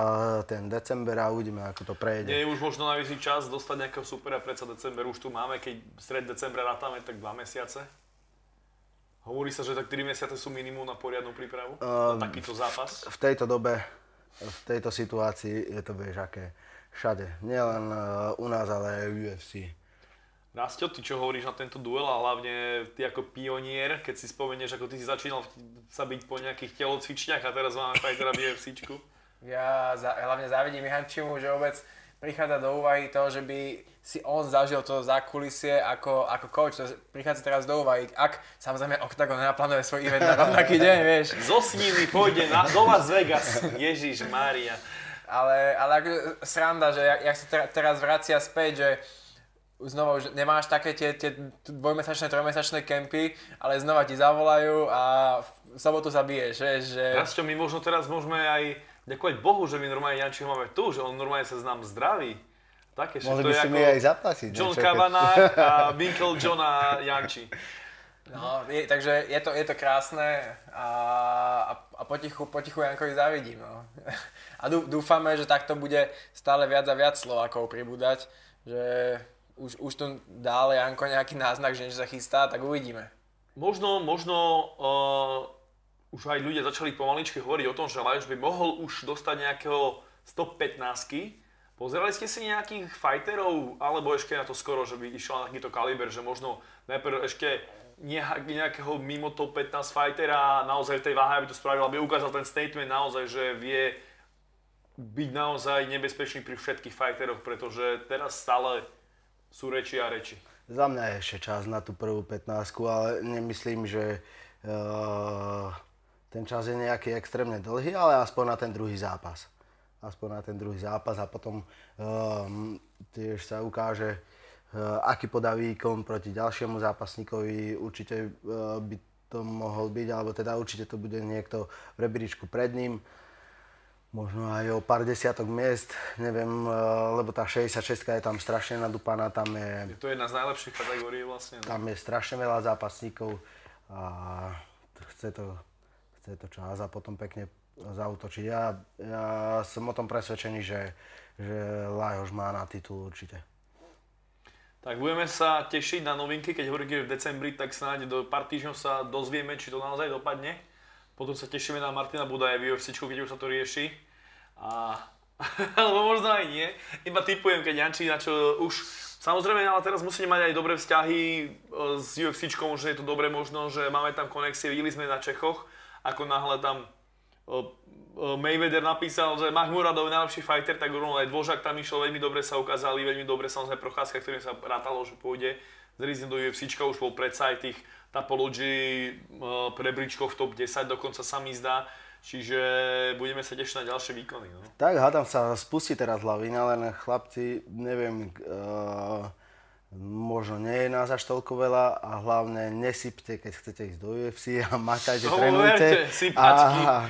ten december a uvidíme, ako to prejde. Nie je už možno najvyšší čas dostať nejakého supera, predsa december už tu máme, keď stred decembra rátame, tak dva mesiace. Hovorí sa, že tak 3 mesiace sú minimum na poriadnu prípravu? Um, na takýto zápas? V tejto dobe, v tejto situácii je to, vieš, aké všade. Nielen uh, u nás, ale aj v UFC. Rastio, ty čo hovoríš na tento duel a hlavne ty ako pionier, keď si spomenieš, ako ty si začínal sa byť po nejakých telocvičniach a teraz máme fightera v UFCčku? Ja za, hlavne závidím Mihančimu, že vôbec prichádza do úvahy to, že by si on zažil to zákulisie ako, ako coach. To prichádza teraz do úvahy. Ak samozrejme Octagon nenaplánuje svoj event na rovnaký deň, vieš. Zo Sniny pôjde na, do Las Vegas. Ježiš Mária. Ale, ale ako sranda, že jak, jak sa teraz vracia späť, že znova už nemáš také tie, tie dvojmesačné, trojmesačné kempy, ale znova ti zavolajú a v sobotu sa biješ, vieš, že... Rasťo, my možno teraz môžeme aj ďakovať Bohu, že my normálne Jančiho máme tu, že on normálne sa s nám zdraví. Také, Mohli by je ste mi aj zaplatiť. John Kavanagh a Winkel John a Janči. No, je, takže je to, je to krásne a, a, a potichu, potichu Jankovi závidím. No. A dú, dúfame, že takto bude stále viac a viac Slovákov pribúdať, že už, už tu dále Janko nejaký náznak, že niečo sa chystá, tak uvidíme. Možno, možno uh, už aj ľudia začali pomaličky hovoriť o tom, že Lajos by mohol už dostať nejakého 115 Pozerali ste si nejakých fighterov, alebo ešte na to skoro, že by išiel na takýto kaliber, že možno najprv ešte nejakého mimo top 15 fightera naozaj v tej váhe, aby to spravil, aby ukázal ten statement naozaj, že vie byť naozaj nebezpečný pri všetkých fighteroch, pretože teraz stále sú reči a reči. Za mňa je ešte čas na tú prvú 15, ale nemyslím, že uh, ten čas je nejaký extrémne dlhý, ale aspoň na ten druhý zápas. Aspoň na ten druhý zápas a potom um, tiež sa ukáže, uh, aký podá výkon proti ďalšiemu zápasníkovi. Určite uh, by to mohol byť, alebo teda určite to bude niekto v rebríčku pred ním možno aj o pár desiatok miest, neviem, eh, lebo tá 66 je tam strašne nadúpaná, tam je, Je to jedna z najlepších kategórií vlastne. No. tam je strašne veľa zápasníkov a chce to, chce to čas a potom pekne zautočiť. Ja, ja som o tom presvedčený, že, že Lajoš má na titul určite. Tak budeme sa tešiť na novinky, keď hovoríte v decembri, tak snáď do pár týždňov sa dozvieme, či to naozaj dopadne. Potom sa tešíme na Martina Budaja v UFC, keď už sa to rieši. A... Alebo možno aj nie. Iba typujem, keď Janči na čo už... Samozrejme, ale teraz musíme mať aj dobré vzťahy e, s UFC, že je to dobre možno, že máme tam konexie. Videli sme na Čechoch, ako náhle tam Mayweather napísal, že Mahmuradov je najlepší fighter, tak rovno aj Dvožak tam išiel, veľmi dobre sa ukázali, veľmi dobre samozrejme Procházka, ktorým sa rátalo, že pôjde z Rizin do UFC, už bol predsa aj tých Tapology rebríčkov v top 10, dokonca sa mi zdá. Čiže budeme sa tešiť na ďalšie výkony. No. Tak hádam sa spustí teraz lavina, len chlapci, neviem, uh, možno nie je nás až toľko veľa a hlavne nesypte, keď chcete ísť do UFC a makajte, No, verte. A,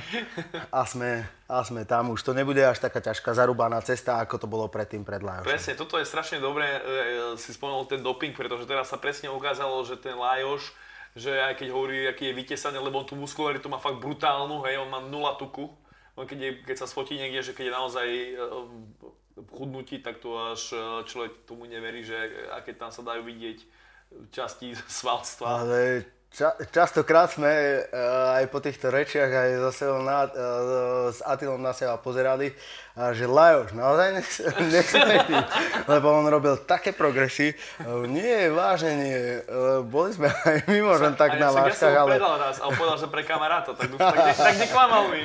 a, sme, a sme tam, už to nebude až taká ťažká zarúbaná cesta, ako to bolo predtým pred Lajošom. Presne, toto je strašne dobré, e, si spomenul ten doping, pretože teraz sa presne ukázalo, že ten Lajoš, že aj keď hovorí, aký je vytesaný, lebo tú muskularitu má fakt brutálnu, hej, on má nula tuku. On keď, je, keď sa sfotí niekde, že keď je naozaj e, chudnutí, tak to až e, človek tomu neverí, že aké tam sa dajú vidieť časti svalstva. Ale ča, častokrát sme uh, aj po týchto rečiach aj sebou na, uh, s Atilom na seba pozerali, a že Lajoš, naozaj ísť, lebo on robil také progresy. Uh, nie, vážne nie. Uh, boli sme aj my možno tak na som- váškach, Ja som ale, raz a on povedal, že pre kamaráta, tak, tak, tak, tak neklamal mi.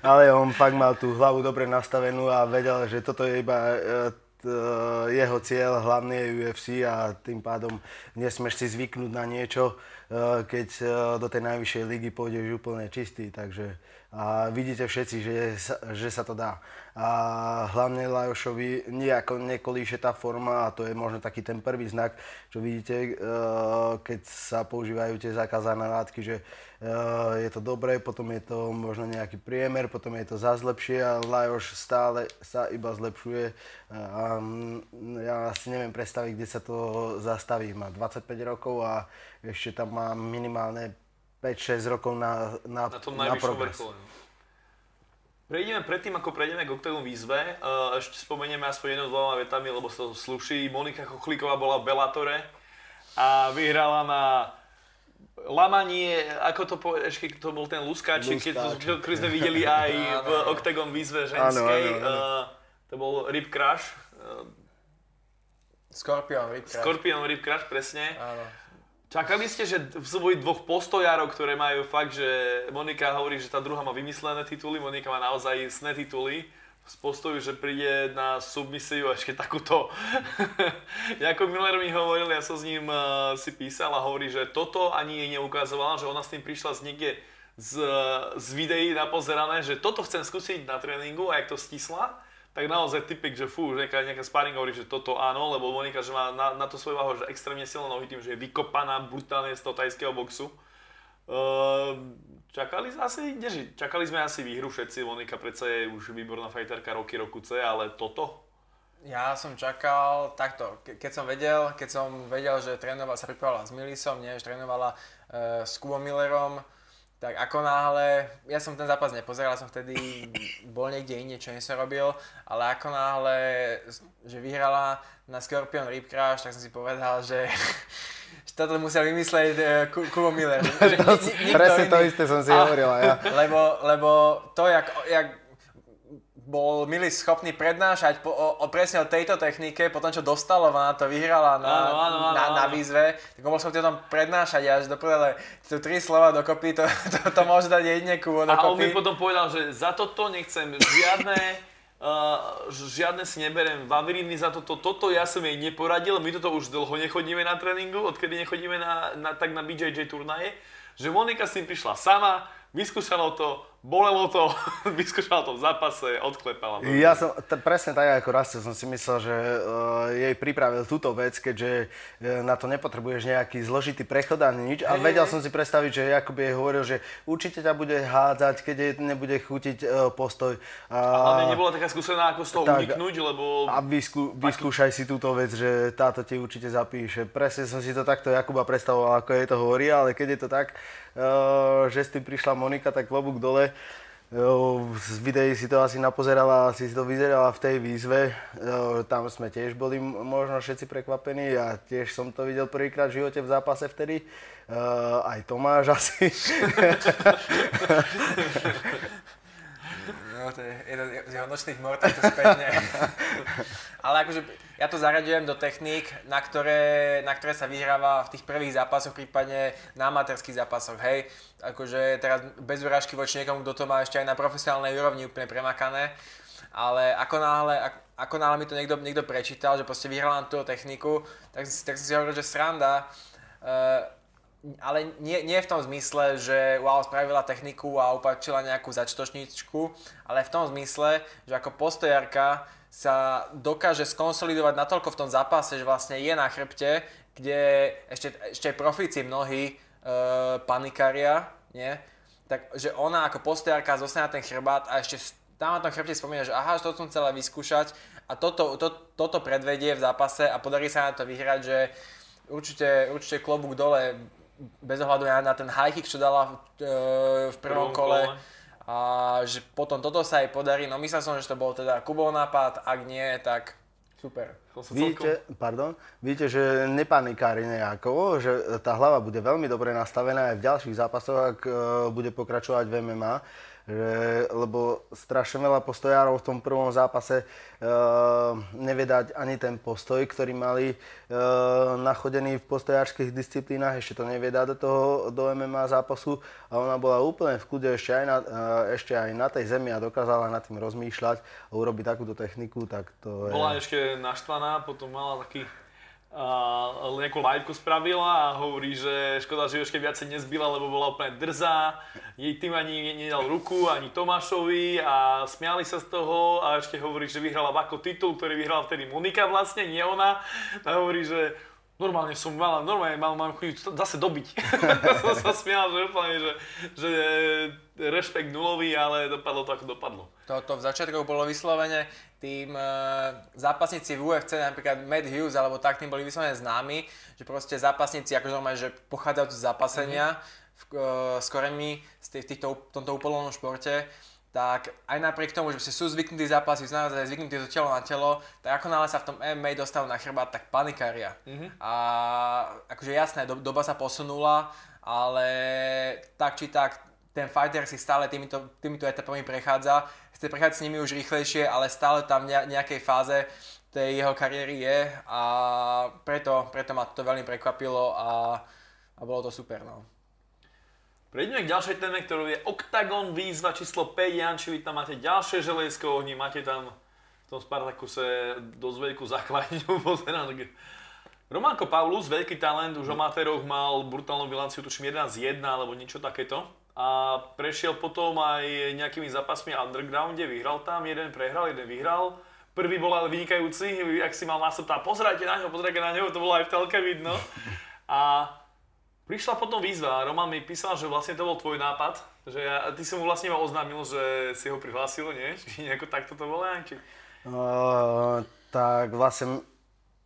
ale on fakt mal tú hlavu dobre nastavenú a vedel, že toto je iba uh, uh, jeho cieľ, hlavne je UFC a tým pádom nesmieš si zvyknúť na niečo, uh, keď uh, do tej najvyššej ligy pôjdeš úplne čistý, takže a vidíte všetci, že, že sa to dá. A hlavne Lajošovi nejako nekolíše tá forma a to je možno taký ten prvý znak, čo vidíte, uh, keď sa používajú tie zakázané látky, že uh, je to dobré, potom je to možno nejaký priemer, potom je to zase lepšie a Lajoš stále sa iba zlepšuje a mm, ja si neviem predstaviť, kde sa to zastaví. Má 25 rokov a ešte tam má minimálne 5-6 rokov na, na, na tom na progres. vrchole. Prejdeme predtým, ako prejdeme k Octagon výzve, ešte spomenieme aspoň jednou dvoma vetami, lebo sa to sluší. Monika Chochlíková bola v Bellatore a vyhrala na Lamanie, ako to povedať, ešte to bol ten Luskáčik, keď to, ktorý sme videli aj v Octagon výzve ženskej. Áno, áno, áno. to bol Rip Crash, Scorpion, Rip Crash. Scorpion Rip Crash, presne. Áno. Čakali ste, že v súboji dvoch postojárov, ktoré majú fakt, že Monika hovorí, že tá druhá má vymyslené tituly, Monika má naozaj sné tituly z postoju, že príde na submisiu ešte takúto. Jako Miller mi hovoril, ja som s ním uh, si písal a hovorí, že toto ani jej neukazovala, že ona s tým prišla z niekde z, z videí napozerané, že toto chcem skúsiť na tréningu a jak to stisla, tak naozaj typik, že fú, že nejaká, nejaká sparring hovorí, že toto áno, lebo Monika, že má na, na to svoju váhu, že extrémne silné nohy tým, že je vykopaná brutálne z toho tajského boxu. Uh, čakali asi, neži, čakali sme asi výhru všetci, Monika predsa je už výborná fajterka roky, roku C, ale toto? Ja som čakal takto, ke- keď som vedel, keď som vedel, že trénovala, sa pripravovala s Milisom, nie, že trénovala uh, s Kubom Millerom, tak ako náhle, ja som ten zápas nepozeral, som vtedy bol niekde inde, čo som robil, ale ako náhle, že vyhrala na Scorpion Rip Crash, tak som si povedal, že, toto musel vymyslieť uh, Kubo Miller. Že, ni, ni, Presne to isté som si hovorila, ja. Lebo, lebo to, jak, jak bol Milis schopný prednášať po, o, o presne o tejto technike, potom čo Dostalova na to vyhrala na, áno, áno, áno, na, na výzve, tak on bol schopný o tom prednášať až do prdele. Tu tri slova dokopy, to, to, to môže dať jedine Kubo dokopy. A on mi potom povedal, že za toto nechcem žiadne Uh, žiadne si neberiem Vaviriny za toto, toto ja som jej neporadil, my toto už dlho nechodíme na tréningu, odkedy nechodíme na, na, tak na BJJ turnaje, že Monika s tým prišla sama, vyskúšala to, bolelo to, vyskúšala to v zápase, odklepala to. Ja som t- presne tak ako Rastel som si myslel, že uh, jej pripravil túto vec, keďže uh, na to nepotrebuješ nejaký zložitý prechod ani nič. A vedel som si predstaviť, že Jakub jej hovoril, že určite ťa bude hádzať, keď jej nebude chutiť uh, postoj. A hlavne nebola taká skúsená, ako z toho tak, uniknúť, lebo... A vyskú, vyskúšaj si túto vec, že táto ti určite zapíše. Presne som si to takto Jakuba predstavoval, ako jej to hovorí, ale keď je to tak, uh, že s tým prišla Monika, tak klobúk dole. Z videí si to asi napozerala, asi si to vyzerala v tej výzve. Tam sme tiež boli možno všetci prekvapení. Ja tiež som to videl prvýkrát v živote v zápase vtedy. Aj Tomáš asi. No, to je jeden z jeho nočných mortátov spätne. Ale akože ja to zaraďujem do techník, na ktoré, na ktoré sa vyhráva v tých prvých zápasoch, prípadne na amatérských zápasoch, hej. Akože teraz bez urážky voči niekomu, kto to má ešte aj na profesionálnej úrovni úplne premakané. Ale ako náhle, ako náhle mi to niekto, niekto prečítal, že proste vyhral na tú techniku, tak, tak som si hovoril, že sranda. Uh, ale nie, nie v tom zmysle, že wow, spravila techniku a upačila nejakú začtočničku, ale v tom zmysle, že ako postojarka sa dokáže skonsolidovať natoľko v tom zápase, že vlastne je na chrbte, kde ešte, ešte profíci mnohí e, panikária, nie? Takže ona ako postojarka zostane na ten chrbát a ešte tam na tom chrbte spomína, že aha, že to som chcela vyskúšať a toto, to, toto predvedie v zápase a podarí sa na to vyhrať, že určite, určite klobúk dole bez ohľadu na ten high kick, čo dala v, e, v prvom, prvom kole, kole a že potom toto sa jej podarí. No myslel som, že to bol teda Kubov nápad, ak nie, tak super. Víte, pardon, víte, že nepanikári nejako, že tá hlava bude veľmi dobre nastavená aj v ďalších zápasoch, ak uh, bude pokračovať v MMA že, lebo strašne veľa postojárov v tom prvom zápase e, nevie ani ten postoj, ktorý mali e, nachodený v postojárských disciplínach, ešte to nevie do toho do MMA zápasu. A ona bola úplne v kľude ešte aj na, e, ešte aj na tej zemi a dokázala nad tým rozmýšľať a urobiť takúto techniku, tak to je... Bola ešte naštvaná, potom mala taký a nejakú liveku spravila a hovorí, že škoda, že ešte viacej nezbila, lebo bola úplne drzá. Jej tým ani nedal ruku, ani Tomášovi a smiali sa z toho a ešte hovorí, že vyhrala Vako titul, ktorý vyhrala vtedy Monika vlastne, nie ona. A hovorí, že normálne som mal, normálne mal, mám chuť zase dobiť. som sa smial, že úplne, že, že rešpekt nulový, ale dopadlo to ako dopadlo. Toto v začiatku bolo vyslovene, tým uh, zápasníci v UFC, napríklad Matt Hughes alebo tak, tým boli vyslovene známi, že proste zápasníci akože normálne, že pochádzajú z zápasenia mm-hmm. v, uh, s v týchto, v tomto úplnom športe, tak aj napriek tomu, že sú zvyknutí zápasy, sú naozaj zvyknutí to telo na telo, tak ako náhle sa v tom MMA dostanú na chrbát, tak panikária. Mm-hmm. A akože jasné, do, doba sa posunula, ale tak či tak ten fighter si stále týmito, týmito etapami prechádza, chce prechádzať s nimi už rýchlejšie, ale stále tam v nejakej fáze tej jeho kariéry je a preto, preto ma to veľmi prekvapilo a, a bolo to super. No. Prejdeme k ďalšej téme, ktorou je Octagon výzva číslo 5. Janči, vy tam máte ďalšie železko ohni, máte tam v tom Spartakuse dosť veľkú základňu, pozerám. Romanko Paulus, veľký talent, už o amatéroch mal brutálnu bilanciu, tuším 11-1 alebo niečo takéto a prešiel potom aj nejakými zápasmi undergrounde, vyhral tam, jeden prehral, jeden vyhral. Prvý bol ale vynikajúci, ak si mal nástup tam, pozerajte na ňo, pozerajte na ňo, to bolo aj v telke vidno. A Prišla potom výzva a Roman mi písal, že vlastne to bol tvoj nápad, že ja, ty si mu vlastne ma oznámil, že si ho prihlásil, nie? Či nejako takto to bolo, či... Uh, tak vlastne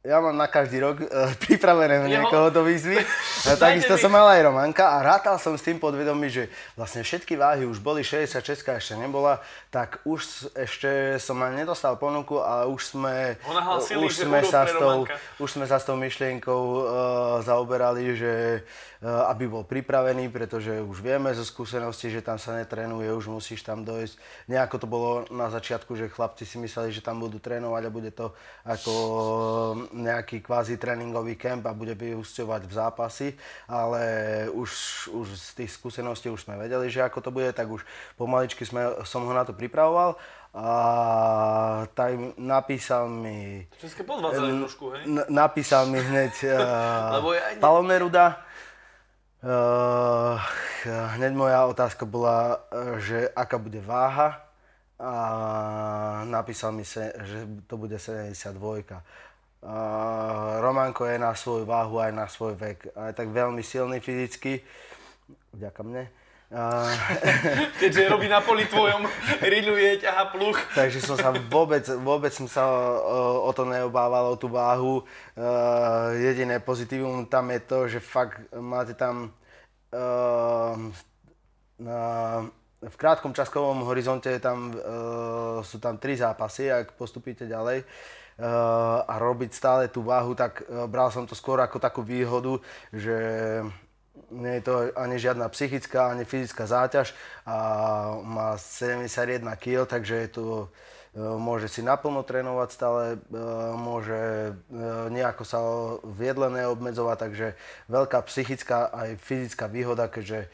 ja mám na každý rok uh, pripravené niekoho do výzvy. A takisto som mal aj Romanka a rátal som s tým podvedomí, že vlastne všetky váhy už boli, 66 ešte nebola, tak už ešte som ma nedostal ponuku a už sme, hlasili, už sme, sa s tou, už sme sa s tou myšlienkou uh, zaoberali, že uh, aby bol pripravený, pretože už vieme zo skúsenosti, že tam sa netrenuje, už musíš tam dojsť. Nejako to bolo na začiatku, že chlapci si mysleli, že tam budú trénovať a bude to ako nejaký kvázi tréningový kemp a bude vyúsťovať v zápasy, ale už, už z tých skúseností už sme vedeli, že ako to bude, tak už pomaličky sme, som ho na to pripravoval a tak napísal mi... České podvádzali trošku, hej? N- napísal mi hneď uh, ja ne... Palo Neruda. Uh, hneď moja otázka bola, že aká bude váha a napísal mi, se, že to bude 72. Uh, Romanko je na svoju váhu aj na svoj vek. A je tak veľmi silný fyzicky, vďaka mne. Uh, Keďže robí na poli tvojom, riluje, ťaha pluch. Takže som sa vôbec, vôbec som sa o, o to neobával, o tú váhu. Uh, jediné pozitívum tam je to, že fakt máte tam uh, na, v krátkom časkovom horizonte tam, uh, sú tam tri zápasy, ak postupíte ďalej. Uh, a robiť stále tú váhu, tak eh, bral som to skôr ako takú výhodu, že nie je to ani žiadna psychická, ani fyzická záťaž a má 71 kg, takže je to, eh, môže si naplno trénovať stále, môže nejako sa v jedle neobmedzovať, takže veľká psychická aj fyzická výhoda, keďže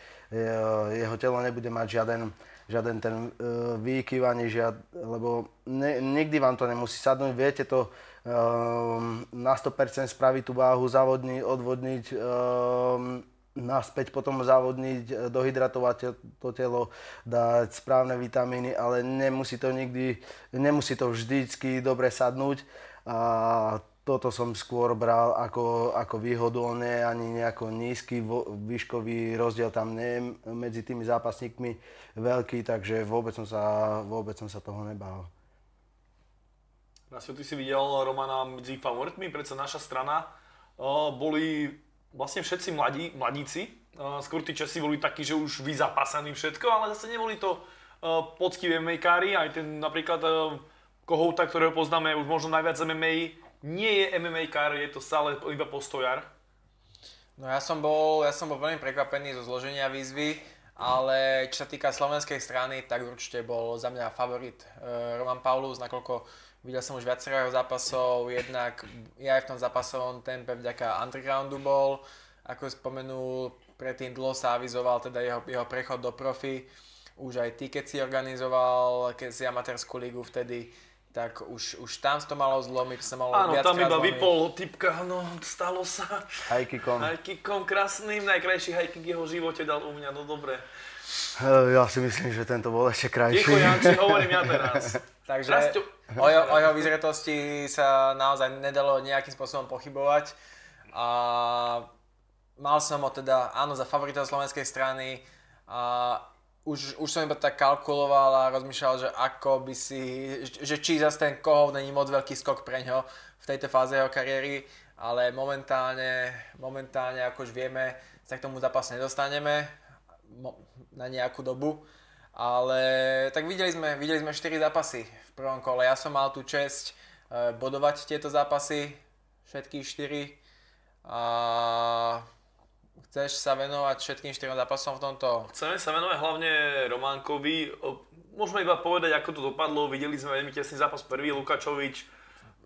jeho telo nebude mať žiaden žiaden ten výkyv ani žiad, lebo ne, nikdy vám to nemusí sadnúť, viete to uh, na 100% spraviť tú váhu, zavodniť, odvodniť, uh, naspäť potom zavodniť, dohydratovať to telo, dať správne vitamíny, ale nemusí to nikdy, nemusí to vždycky dobre sadnúť. A toto som skôr bral ako, ako výhodu, ani nejako nízky výškový rozdiel tam nie je medzi tými zápasníkmi veľký, takže vôbec som sa, vôbec som sa toho nebál. Nasio, ty si videl Romana medzi favoritmi, predsa naša strana boli vlastne všetci mladí, mladíci. Uh, skôr tí Česi boli takí, že už vyzapasení všetko, ale zase neboli to uh, poctivé makeári, aj ten napríklad uh, Kohouta, ktorého poznáme už možno najviac MMA, nie je MMA kar, je to stále iba postojar. No ja som bol, ja som bol veľmi prekvapený zo zloženia výzvy, ale čo sa týka slovenskej strany, tak určite bol za mňa favorit uh, Roman Paulus, nakoľko videl som už viacero zápasov, jednak ja aj v tom zápasovom tempe vďaka undergroundu bol, ako spomenul, predtým dlho sa avizoval teda jeho, jeho prechod do profi, už aj ty, keď si organizoval keď si amatérskú ligu vtedy, tak už, už tam to malo zlomiť, sa malo Áno, tam iba zlomiť. vypol typka, no stalo sa. Hajkikom. Hajkikom krásnym, najkrajší hajkik jeho živote dal u mňa, no dobre. Ja si myslím, že tento bol ešte krajší. Ticho, Janči, hovorím ja teraz. Takže o, jeho, o jeho vyzretosti sa naozaj nedalo nejakým spôsobom pochybovať. A mal som ho teda, áno, za favorita slovenskej strany. A už, už som iba tak kalkuloval a rozmýšľal, že ako by si, že či zase ten Kohov není moc veľký skok pre ňo v tejto fáze jeho kariéry, ale momentálne, momentálne ako už vieme, sa k tomu zápasu nedostaneme na nejakú dobu. Ale tak videli sme, videli sme 4 zápasy v prvom kole. Ja som mal tú čest eh, bodovať tieto zápasy, všetky 4. A Chceš sa venovať všetkým štyrom zápasom v tomto? Chceme sa venovať hlavne Románkovi. Môžeme iba povedať, ako to dopadlo. Videli sme veľmi tesný zápas prvý, Lukačovič.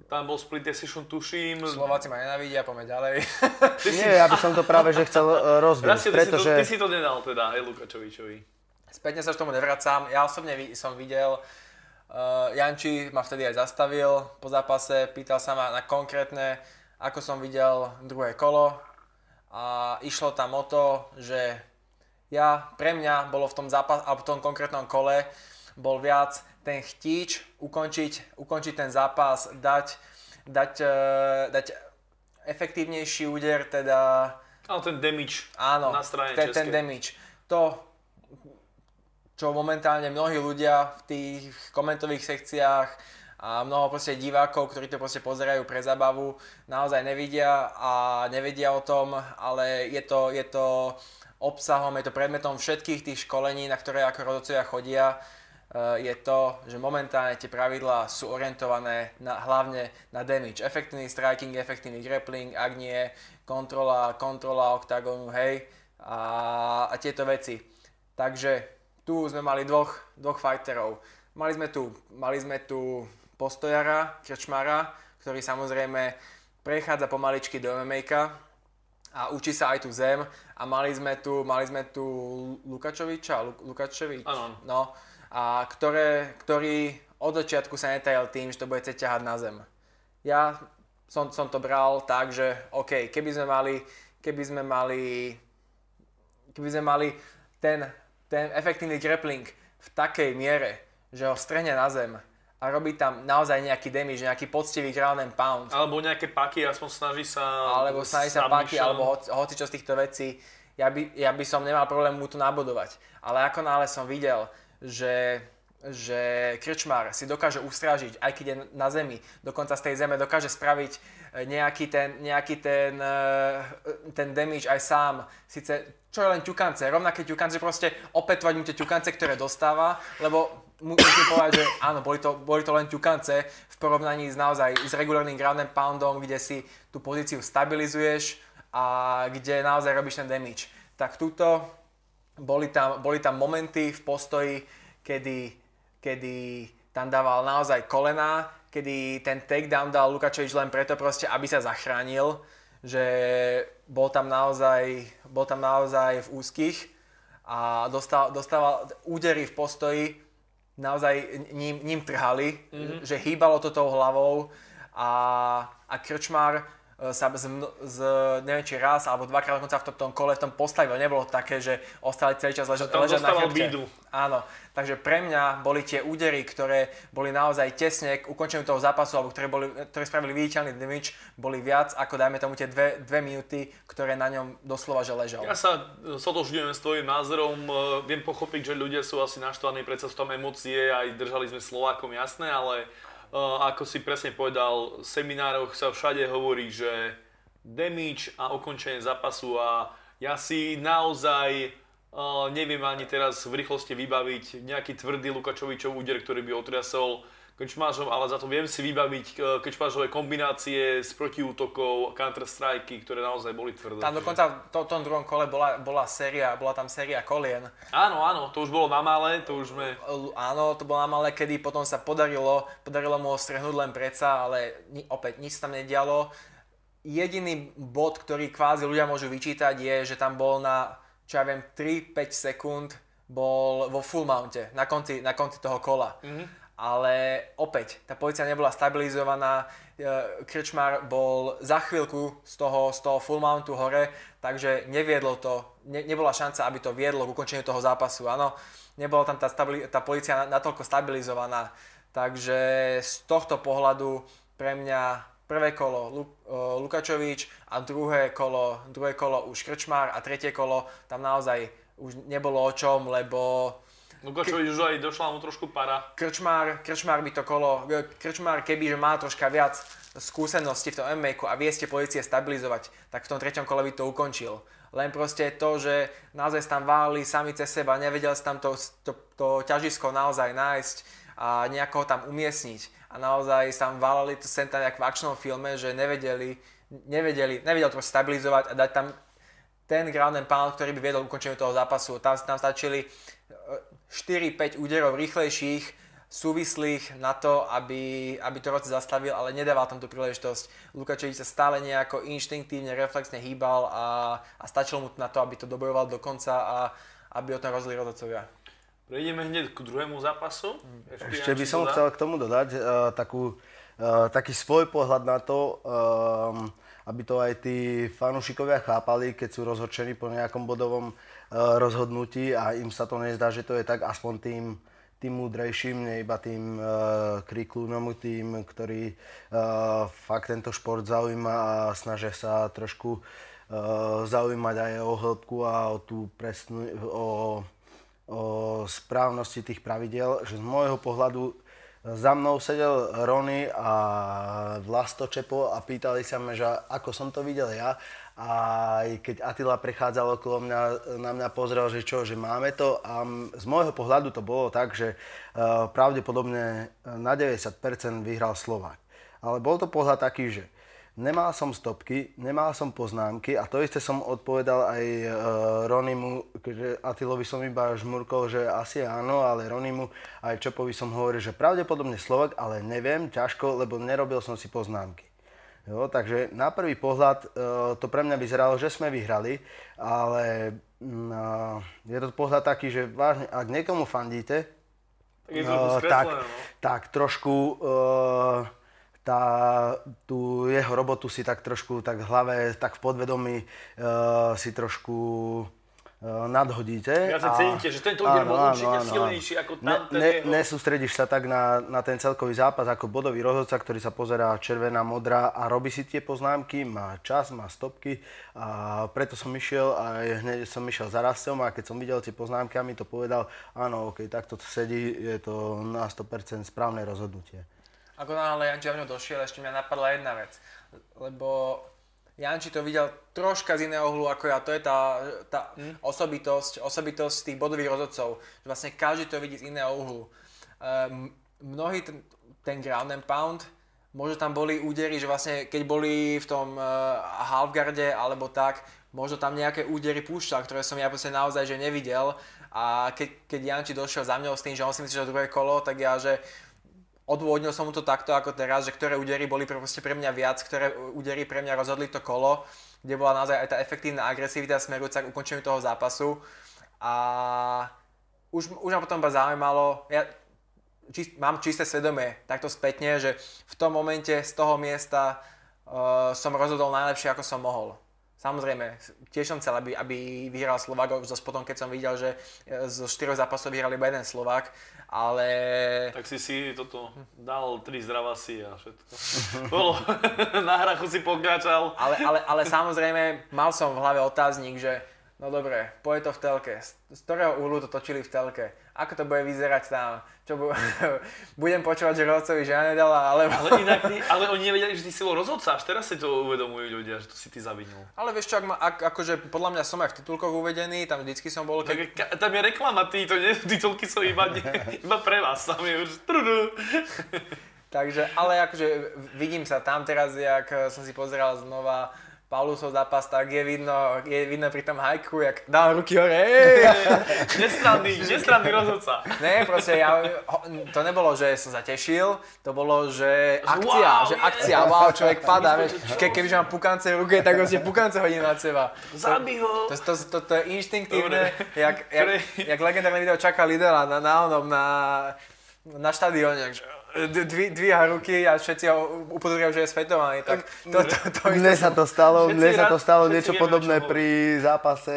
Tam bol split decision, tuším. Slováci ma nenavidia, poďme ďalej. Nie, ja by som to práve že chcel uh, rozbiť, pretože... Ty si, to, ty si to nedal teda, aj Lukačovičovi. Spätne sa k tomu nevracám. Ja osobne som videl, uh, Janči ma vtedy aj zastavil po zápase, pýtal sa ma na konkrétne, ako som videl druhé kolo, a išlo tam o to, že ja, pre mňa bolo v tom zápas, alebo v tom konkrétnom kole, bol viac ten chtíč ukončiť, ukončiť ten zápas, dať, dať, uh, dať efektívnejší úder, teda Ale ten damage Áno, na strane ten, ten damage. To, čo momentálne mnohí ľudia v tých komentových sekciách a mnoho proste divákov, ktorí to proste pozerajú pre zabavu, naozaj nevidia a nevedia o tom, ale je to, je to obsahom, je to predmetom všetkých tých školení, na ktoré ako rodocovia chodia. Eh, je to, že momentálne tie pravidlá sú orientované na, hlavne na damage. Efektívny striking, efektívny grappling, ak nie, kontrola, kontrola oktagonu, hej, a, a tieto veci. Takže tu sme mali dvoch, dvoch fighterov. Mali sme tu, mali sme tu postojara, krčmara, ktorý samozrejme prechádza pomaličky do MMA a učí sa aj tu zem. A mali sme tu, mali sme tu Lukačoviča, Lu, Lukačevič, no, a ktoré, ktorý od začiatku sa netajal tým, že to bude chcieť ťahať na zem. Ja som, som to bral tak, že OK, keby sme mali, keby sme mali, keby sme mali ten, ten efektívny grappling v takej miere, že ho strhne na zem a robí tam naozaj nejaký damage, nejaký poctivý ground and pound, Alebo nejaké paky, aspoň snaží sa... alebo snaží sa paky, alebo hoci, hoci čo z týchto vecí, ja by, ja by som nemal problém mu tu nabodovať. Ale ako náhle som videl, že, že Krčmar si dokáže ustražiť, aj keď je na zemi, dokonca z tej zeme dokáže spraviť e, nejaký ten, nejaký ten, e, ten damage aj sám. Sice čo je len ťukance, rovnaké ťukance, proste opätovať mu tie ťukance, ktoré dostáva, lebo musím povedať, že áno, boli to, boli to len ťukance v porovnaní s naozaj s regulárnym ground and poundom, kde si tú pozíciu stabilizuješ a kde naozaj robíš ten damage. Tak túto boli tam, boli tam momenty v postoji, kedy, kedy tam dával naozaj kolena, kedy ten takedown dal Lukačevič len preto proste, aby sa zachránil, že bol tam naozaj, bol tam naozaj v úzkých a dostal, dostával údery v postoji, naozaj ním, ním trhali, mm-hmm. že hýbalo to tou hlavou a, a Krčmar sa z, z, neviem či raz alebo dvakrát dokonca v tom, tom kole v tom postavil. Nebolo také, že ostali celý čas ležať, tam ležať na chrbte. bídu. Áno, takže pre mňa boli tie údery, ktoré boli naozaj tesne k ukončeniu toho zápasu, alebo ktoré, boli, ktoré spravili viditeľný damage, boli viac ako dajme tomu tie dve, dve minúty, ktoré na ňom doslova že ležal. Ja sa sotožňujem s tvojim názorom, e, viem pochopiť, že ľudia sú asi naštvaní, predsa sú tam emócie, aj držali sme Slovákom jasné, ale ako si presne povedal, v seminároch sa všade hovorí, že damage a ukončenie zápasu a ja si naozaj uh, neviem ani teraz v rýchlosti vybaviť nejaký tvrdý Lukačovičov úder, ktorý by otriasol Krčmářom, ale za to viem si vybaviť uh, Krčmářové kombinácie s protiútokov, counter-strajky, ktoré naozaj boli tvrdé. Tam dokonca v to, tom druhom kole bola, bola séria, bola tam séria kolien. Áno, áno, to už bolo na malé, to už sme... Áno, to bolo na malé, kedy potom sa podarilo, podarilo mu ho strhnúť len predsa, ale ni, opäť nič tam nedialo. Jediný bod, ktorý kvázi ľudia môžu vyčítať je, že tam bol na, čo ja viem, 3-5 sekúnd bol vo full mounte, na konci, na konci toho kola. Mm-hmm. Ale opäť, tá policia nebola stabilizovaná, e, Krčmar bol za chvíľku z toho, z toho full mountu hore, takže neviedlo to, ne, nebola šanca, aby to viedlo k ukončeniu toho zápasu. Áno, nebola tam tá, stabili- tá policia na- natoľko stabilizovaná. Takže z tohto pohľadu pre mňa prvé kolo Lu- o, Lukačovič a druhé kolo, druhé kolo už Krčmár a tretie kolo tam naozaj už nebolo o čom, lebo Lukačovič už aj došla mu trošku para. Krčmár, Krčmár by to kolo, Krčmár keby, že má troška viac skúsenosti v tom MMA a vie ste pozície stabilizovať, tak v tom treťom kole by to ukončil. Len proste to, že naozaj tam válili sami cez seba, nevedel sa tam to, to, to ťažisko naozaj nájsť a nejako ho tam umiestniť. A naozaj tam válali to sem tam jak v akčnom filme, že nevedeli, nevedeli, nevedel to stabilizovať a dať tam ten ground and pound, ktorý by viedol ukončeniu toho zápasu. Tam, tam stačili 4-5 úderov rýchlejších, súvislých na to, aby, aby to roce zastavil, ale nedával tam tú príležitosť. Lukačevič sa stále nejako inštinktívne, reflexne hýbal a, a stačilo mu to na to, aby to dobojoval do konca a aby o tom rozhodli rozhodcovia. Prejdeme hneď k druhému zápasu. Ešte by som chcel k tomu dodať uh, takú, uh, taký svoj pohľad na to, um, aby to aj tí fanúšikovia chápali, keď sú rozhodčení po nejakom bodovom uh, rozhodnutí a im sa to nezdá, že to je tak aspoň tým, tým múdrejším, nie iba tým uh, kriklúnom, tým, ktorí uh, fakt tento šport zaujíma a snažia sa trošku uh, zaujímať aj o hĺbku a o tú presnú, o, o správnosti tých pravidel, že z môjho pohľadu za mnou sedel Rony a Vlasto Čepo a pýtali sa ma, že ako som to videl ja. A keď Atila prechádzal okolo mňa, na mňa pozrel, že čo, že máme to. A z môjho pohľadu to bolo tak, že uh, pravdepodobne na 90% vyhral Slovák. Ale bol to pohľad taký, že Nemal som stopky, nemal som poznámky a to isté som odpovedal aj e, Ronimu, že Atilovi som iba žmurkol, že asi áno, ale Ronimu aj Čopovi som hovoril, že pravdepodobne Slovak, ale neviem, ťažko, lebo nerobil som si poznámky. Jo, takže na prvý pohľad e, to pre mňa vyzeralo, že sme vyhrali, ale mm, je to pohľad taký, že vážne, ak niekomu fandíte, tak, uh, tak, no. tak trošku uh, tá, tú jeho robotu si tak trošku tak v hlave, tak v podvedomí uh, si trošku uh, nadhodíte. Ja sa ceníte, že tento úder bol určite áno, silnejší ako tam ne, ne, Nesústredíš sa tak na, na ten celkový zápas ako bodový rozhodca, ktorý sa pozerá červená, modrá a robí si tie poznámky, má čas, má stopky a preto som išiel a hneď som išiel za Rastom a keď som videl tie poznámky a mi to povedal, áno, ok, takto to sedí, je to na 100% správne rozhodnutie. Ako náhle Janči za mňou došiel, ešte mňa napadla jedna vec. Lebo Janči to videl troška z iného uhlu ako ja. To je tá, tá hm? osobitosť, osobitosť tých bodových rozhodcov. Že vlastne každý to vidí z iného uhlu. Um, mnohý ten, ten ground and pound, možno tam boli údery, že vlastne keď boli v tom uh, halfgarde alebo tak, možno tam nejaké údery púšťal, ktoré som ja proste naozaj že nevidel. A keď, keď Janči došiel za mňou s tým, že on si myslí, že druhé kolo, tak ja, že odôvodnil som mu to takto ako teraz, že ktoré údery boli proste pre mňa viac, ktoré údery pre mňa rozhodli to kolo, kde bola naozaj aj tá efektívna agresivita smerujúca k ukončeniu toho zápasu. A už, už ma potom iba zaujímalo, ja čist, mám čisté svedomie takto spätne, že v tom momente z toho miesta uh, som rozhodol najlepšie, ako som mohol. Samozrejme, tiež som chcel, aby, aby vyhral Slovák, zase potom, keď som videl, že e, zo štyroch zápasov vyhral iba jeden Slovák, ale... Tak si si toto dal tri zdravasy a všetko. Bolo, na hrachu si pokračal. Ale, ale, ale samozrejme, mal som v hlave otáznik, že No dobre, poje to v telke. Z ktorého úhlu to točili v telke? Ako to bude vyzerať tam? Čo bu- budem počúvať, že rozhodcovi ja nedala, ale... Ale inak, ty, ale oni nevedeli, že ty si bol rozhodca, až teraz si to uvedomujú ľudia, že to si ty zavinul. Ale vieš čo, ak ma, ak, akože podľa mňa som aj v titulkoch uvedený, tam vždycky som bol... Keď... Tak, tam je reklama, ty, to nie, titulky sú iba, iba pre vás, tam je už... Takže, ale akože vidím sa tam teraz, jak som si pozeral znova Paulusov zápas, tak je vidno, je vidno pri tom hajku, jak dal ruky hore. nestranný, nestranný rozhodca. Ne, proste ja, to nebolo, že som zatešil, to bolo, že akcia, wow, že akcia, yeah. wow, človek padá, vieš. Ke, kebyže mám pukance v ruke, tak vlastne pukance hodí na seba. Zabij ho. To, to, to, to, je inštinktívne, jak, jak, jak legendárne video čaká Lidela na, na onom, na, na štadióne, že dví, dvíha ruky a všetci ho upozorňujú, že je svetovaný. Tak to, to, to, to mne sa to stalo, mne sa to stalo niečo podobné pri zápase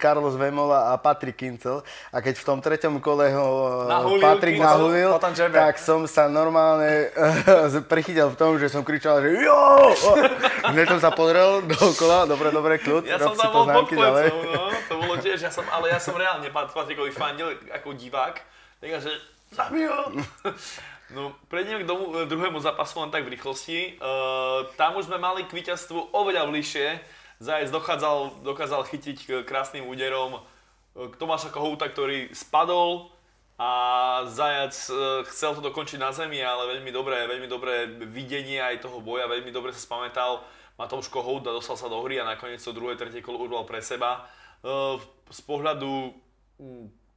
Carlos Vemola a Patrick Kincel. A keď v tom treťom kole ho nahulil, Patrick nahulil, tak som sa normálne prichytil v tom, že som kričal, že jo! Hneď som sa pozrel dookola, dobre, dobre, kľud, ja som tam bol pod klecou, no, to bolo tiež, ja som, ale ja som reálne Patrickovi fandil ako divák, takže zabij ho. No, prejdeme k domu, e, druhému zápasu len tak v rýchlosti. Uh, tam už sme mali k víťazstvu oveľa bližšie. Zajec dokázal, dokázal chytiť krásnym úderom e, k Tomáša Kohouta, ktorý spadol a Zajac chcel to dokončiť na zemi, ale veľmi dobré, veľmi dobré videnie aj toho boja, veľmi dobre sa spamätal Matouš Kohout dostal sa do hry a nakoniec to druhé, tretie kolo urval pre seba. Z pohľadu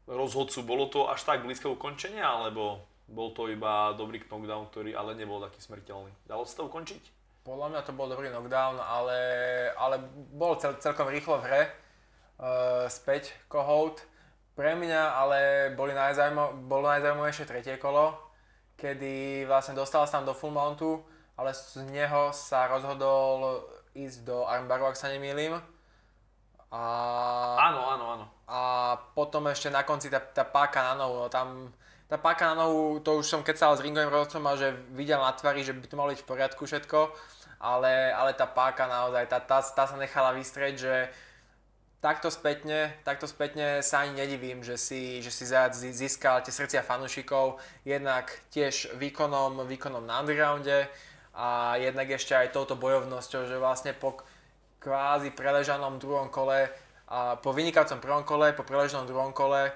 rozhodcu bolo to až tak blízke ukončenia, alebo bol to iba dobrý knockdown, ktorý ale nebol taký smrteľný. Dalo sa to ukončiť? Podľa mňa to bol dobrý knockdown, ale, ale bol cel, celkom rýchlo v hre. Uh, späť Kohout. Pre mňa ale boli najzaujímav, bolo najzaujímavejšie tretie kolo, kedy vlastne dostal sa tam do full mountu, ale z neho sa rozhodol ísť do armbaru, ak sa nemýlim. A, áno, áno, áno. A potom ešte na konci tá, tá páka na nohu, no tam tá páka na nohu, to už som kecal s ringovým rozhodcom a že videl na tvári, že by to malo byť v poriadku všetko. ale, ale tá páka naozaj, tá, tá, tá sa nechala vystrieť, že takto spätne, takto spätne sa ani nedivím, že si, že si Zajac získal tie srdcia fanúšikov, jednak tiež výkonom, výkonom na undergrounde a jednak ešte aj touto bojovnosťou, že vlastne po kvázi preležanom druhom kole, a po vynikajúcom prvom kole, po preležanom druhom kole,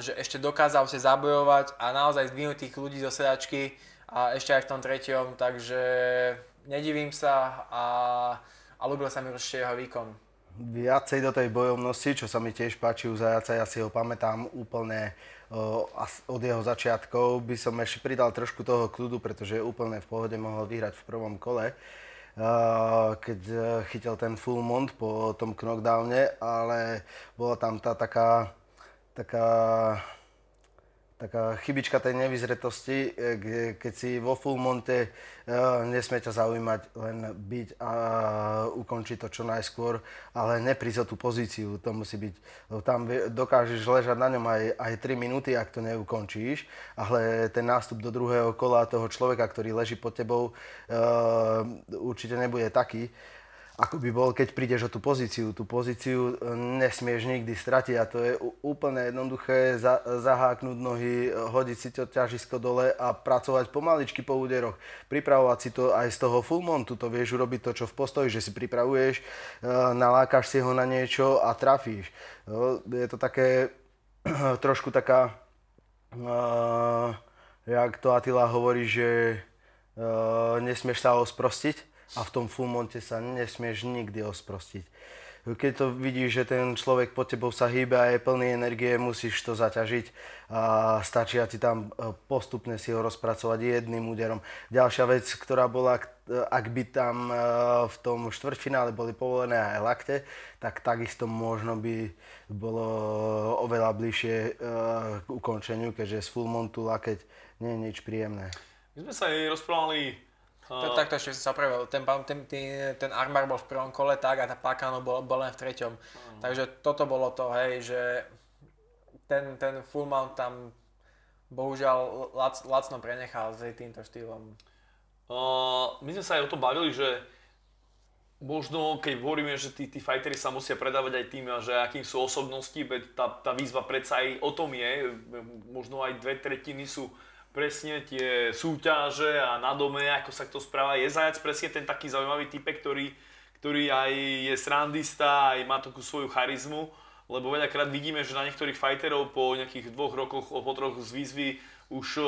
že ešte dokázal si zabojovať a naozaj zdvihnúť tých ľudí zo sedačky a ešte aj v tom treťom, takže nedivím sa a, a ľúbil sa mi určite jeho výkon viacej do tej bojovnosti, čo sa mi tiež páči u Zajaca, ja si ho pamätám úplne od jeho začiatkov. By som ešte pridal trošku toho kľudu, pretože úplne v pohode mohol vyhrať v prvom kole, keď e, chytil ten full mont po tom knockdowne, ale bola tam tá taká, taká taká chybička tej nevyzretosti, e, keď si vo full monte e, nesmie ťa zaujímať len byť a ukončiť to čo najskôr, ale neprísť o tú pozíciu, to musí byť, tam dokážeš ležať na ňom aj, aj 3 minúty, ak to neukončíš, ale ten nástup do druhého kola toho človeka, ktorý leží pod tebou, e, určite nebude taký ako by bol, keď prídeš o tú pozíciu. Tú pozíciu e, nesmieš nikdy stratiť a to je úplne jednoduché za, zaháknúť nohy, hodiť si to ťažisko dole a pracovať pomaličky po úderoch. Pripravovať si to aj z toho full montu, to vieš urobiť to, čo v postoji, že si pripravuješ, e, nalákaš si ho na niečo a trafíš. Je to také trošku taká, jak to Attila hovorí, že nesmieš sa ho sprostiť a v tom monte sa nesmieš nikdy osprostiť. Keď to vidíš, že ten človek pod tebou sa hýbe a je plný energie, musíš to zaťažiť a stačí ti tam e, postupne si ho rozpracovať jedným úderom. Ďalšia vec, ktorá bola, ak by tam e, v tom štvrťfinále boli povolené aj lakte, tak takisto možno by bolo oveľa bližšie e, k ukončeniu, keďže z full montu lakeť nie je nič príjemné. My sme sa aj rozprávali to, takto ešte sa opravil. Ten, ten, ten, armbar bol v prvom kole tak a tá Pakano bol, bol len v treťom. Uh-huh. Takže toto bolo to, hej, že ten, ten full mount tam bohužiaľ lac, lacno prenechal s týmto štýlom. Uh, my sme sa aj o tom bavili, že možno keď hovoríme, že tí, tí fightery sa musia predávať aj tým, že akým sú osobnosti, tá, tá výzva predsa aj o tom je, možno aj dve tretiny sú presne tie súťaže a na dome, ako sa to správa. Je Zajac presne ten taký zaujímavý typek, ktorý, ktorý aj je srandista, aj má takú svoju charizmu, lebo veľakrát vidíme, že na niektorých fighterov po nejakých dvoch rokoch, po troch z výzvy už e,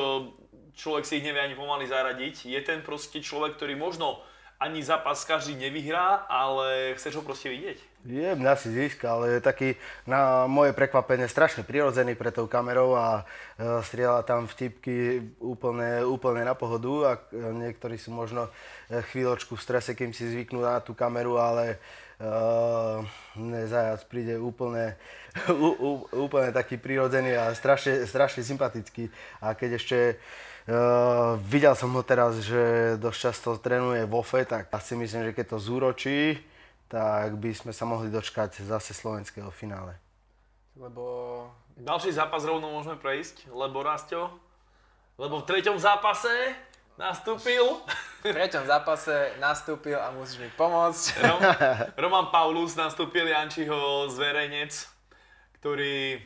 človek si ich nevie ani pomaly zaradiť. Je ten proste človek, ktorý možno ani zápas každý nevyhrá, ale chceš ho proste vidieť. Je, mňa si získal, je taký na moje prekvapenie strašne prirodzený pre tou kamerou a e, strieľa tam vtipky úplne, úplne na pohodu a e, niektorí sú možno e, chvíľočku v strese, kým si zvyknú na tú kameru, ale uh, nezajac príde úplne, ú, úplne taký prirodzený a strašne, strašne sympatický. A keď ešte Uh, videl som ho teraz, že dosť často trénuje vo tak asi myslím, že keď to zúročí, tak by sme sa mohli dočkať zase slovenského finále. Lebo... Ďalší zápas rovno môžeme prejsť, lebo Rastio, lebo v treťom zápase nastúpil. V treťom zápase nastúpil a musíš mi pomôcť. Rom, Roman Paulus nastúpil, Jančiho zverejnec, ktorý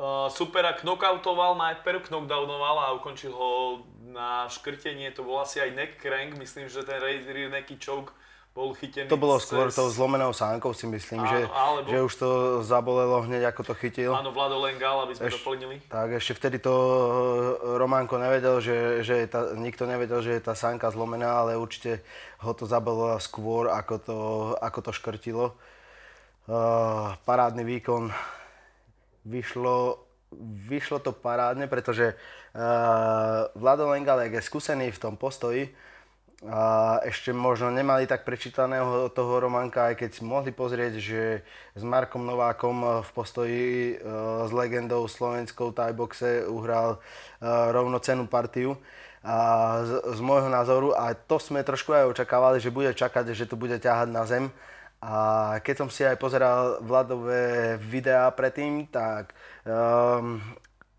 Uh, supera knockoutoval, najprv knockdownoval a ukončil ho na škrtenie, to bol asi aj neck crank, myslím, že ten rear necky choke bol chytený. To bolo skôr cez... tou zlomenou sánkou si myslím, áno, že, alebo... že už to zabolelo hneď ako to chytil. Áno, Vlado Lengal, aby sme Eš, doplnili. Tak ešte vtedy to e, Románko nevedel, že, že tá, nikto nevedel, že je tá sánka zlomená, ale určite ho to zabolelo skôr, ako to, ako to škrtilo. Uh, parádny výkon vyšlo, vyšlo to parádne, pretože uh, Vlado Lengalek je skúsený v tom postoji a ešte možno nemali tak prečítaného toho Romanka, aj keď si mohli pozrieť, že s Markom Novákom v postoji uh, s legendou slovenskou tajboxe uhral uh, rovnocenú partiu. A z, z môjho názoru, a to sme trošku aj očakávali, že bude čakať, že to bude ťahať na zem, a keď som si aj pozeral Vladové videá predtým, tak um,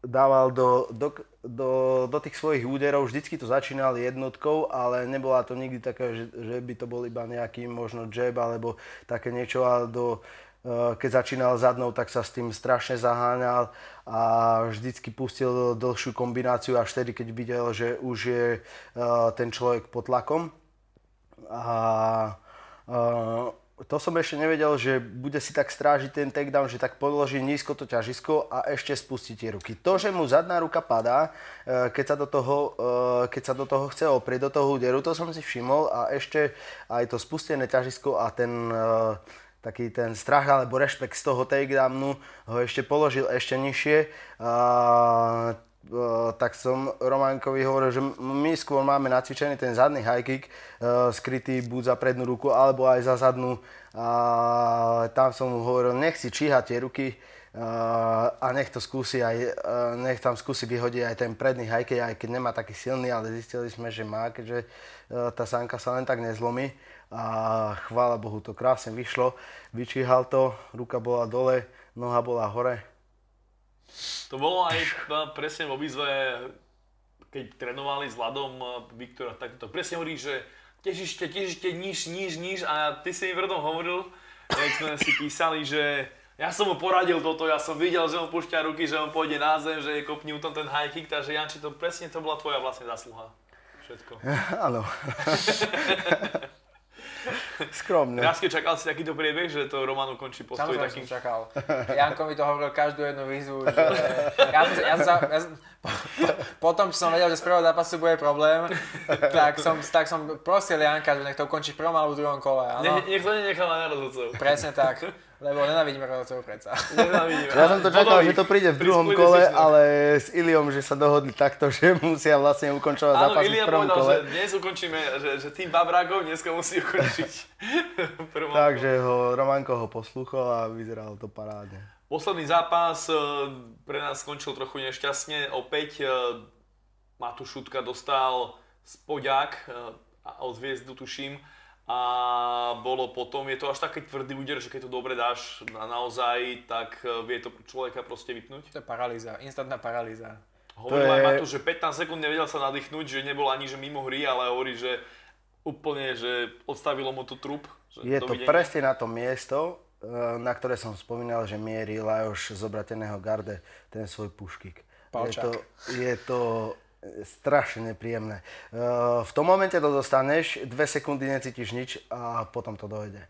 dával do, do, do, do tých svojich úderov, vždycky to začínal jednotkou, ale nebola to nikdy taká, že, že by to bol iba nejaký možno jab alebo také niečo, ale do, eh, keď začínal zadnou, tak sa s tým strašne zaháňal a vždycky pustil dlhšiu kombináciu až vtedy, keď videl, že už je eh, ten človek pod tlakom. A, a to som ešte nevedel, že bude si tak strážiť ten takedown, že tak položí nízko to ťažisko a ešte spustí tie ruky. To, že mu zadná ruka padá, e, keď sa do toho, e, keď sa do toho chce oprieť, do toho úderu, to som si všimol a ešte aj to spustené ťažisko a ten e, taký ten strach alebo rešpekt z toho takedownu ho ešte položil ešte nižšie. A tak som Románkovi hovoril, že my skôr máme nacvičený ten zadný high kick, skrytý buď za prednú ruku, alebo aj za zadnú. A tam som mu hovoril, nech si číha tie ruky a nech to skúsi aj, nech tam skúsi vyhodiť aj ten predný high kick, aj keď nemá taký silný, ale zistili sme, že má, keďže tá sánka sa len tak nezlomí. A chvála Bohu, to krásne vyšlo, vyčíhal to, ruka bola dole, noha bola hore to bolo aj presne vo výzve, keď trénovali s Vladom eh, Viktora, tak to presne hovorí, že težište, težište, níž, níž, níž a ty si mi v hovoril, keď sme si písali, že ja som mu poradil toto, ja som videl, že on púšťa ruky, že on pôjde na zem, že je kopní tom ten high kick, takže Janči, to presne to bola tvoja vlastne zasluha. Všetko. Áno. Skromne. Jasky, čakal si takýto priebeh, že to Roman ukončí postoj Samozrejme takým? som čakal. Janko mi to hovoril každú jednu výzvu, že ja, ja, ja, ja, po, potom, čo som vedel, že z prvého zápasu bude problém, tak som, tak som prosil Janka, že nech to ukončí v prvom alebo v druhom kole. Nech, nech to nenechal na rozhodcov. Presne tak. Lebo nenávidíme rozhodcov predsa. Ja som to čakal, že to príde v druhom kole, ale s Iliom, že sa dohodli takto, že musia vlastne ukončovať Áno, zápas Ilia v prvom povedal, kole. že dnes ukončíme, že, že tým Babrákov dneska musí ukončiť. Takže ho, Romanko ho poslúchol a vyzeralo to parádne. Posledný zápas e, pre nás skončil trochu nešťastne. Opäť e, Matúš Šutka dostal spodák e, od Zviezdu, tuším a bolo potom, je to až taký tvrdý úder, že keď to dobre dáš na naozaj, tak e, vie to človeka proste vypnúť. To je paralýza, instantná paralýza. Hovoril je... aj Matúš, že 15 sekúnd nevedel sa nadýchnuť, že nebol ani že mimo hry, ale hovorí, že úplne, že odstavilo mu to trup. Že je to presne na to miesto, e, na ktoré som spomínal, že mierí Lajoš z obrateného garde ten svoj puškik. Je to, je to strašne nepríjemné. V tom momente to dostaneš, dve sekundy necítiš nič a potom to dojde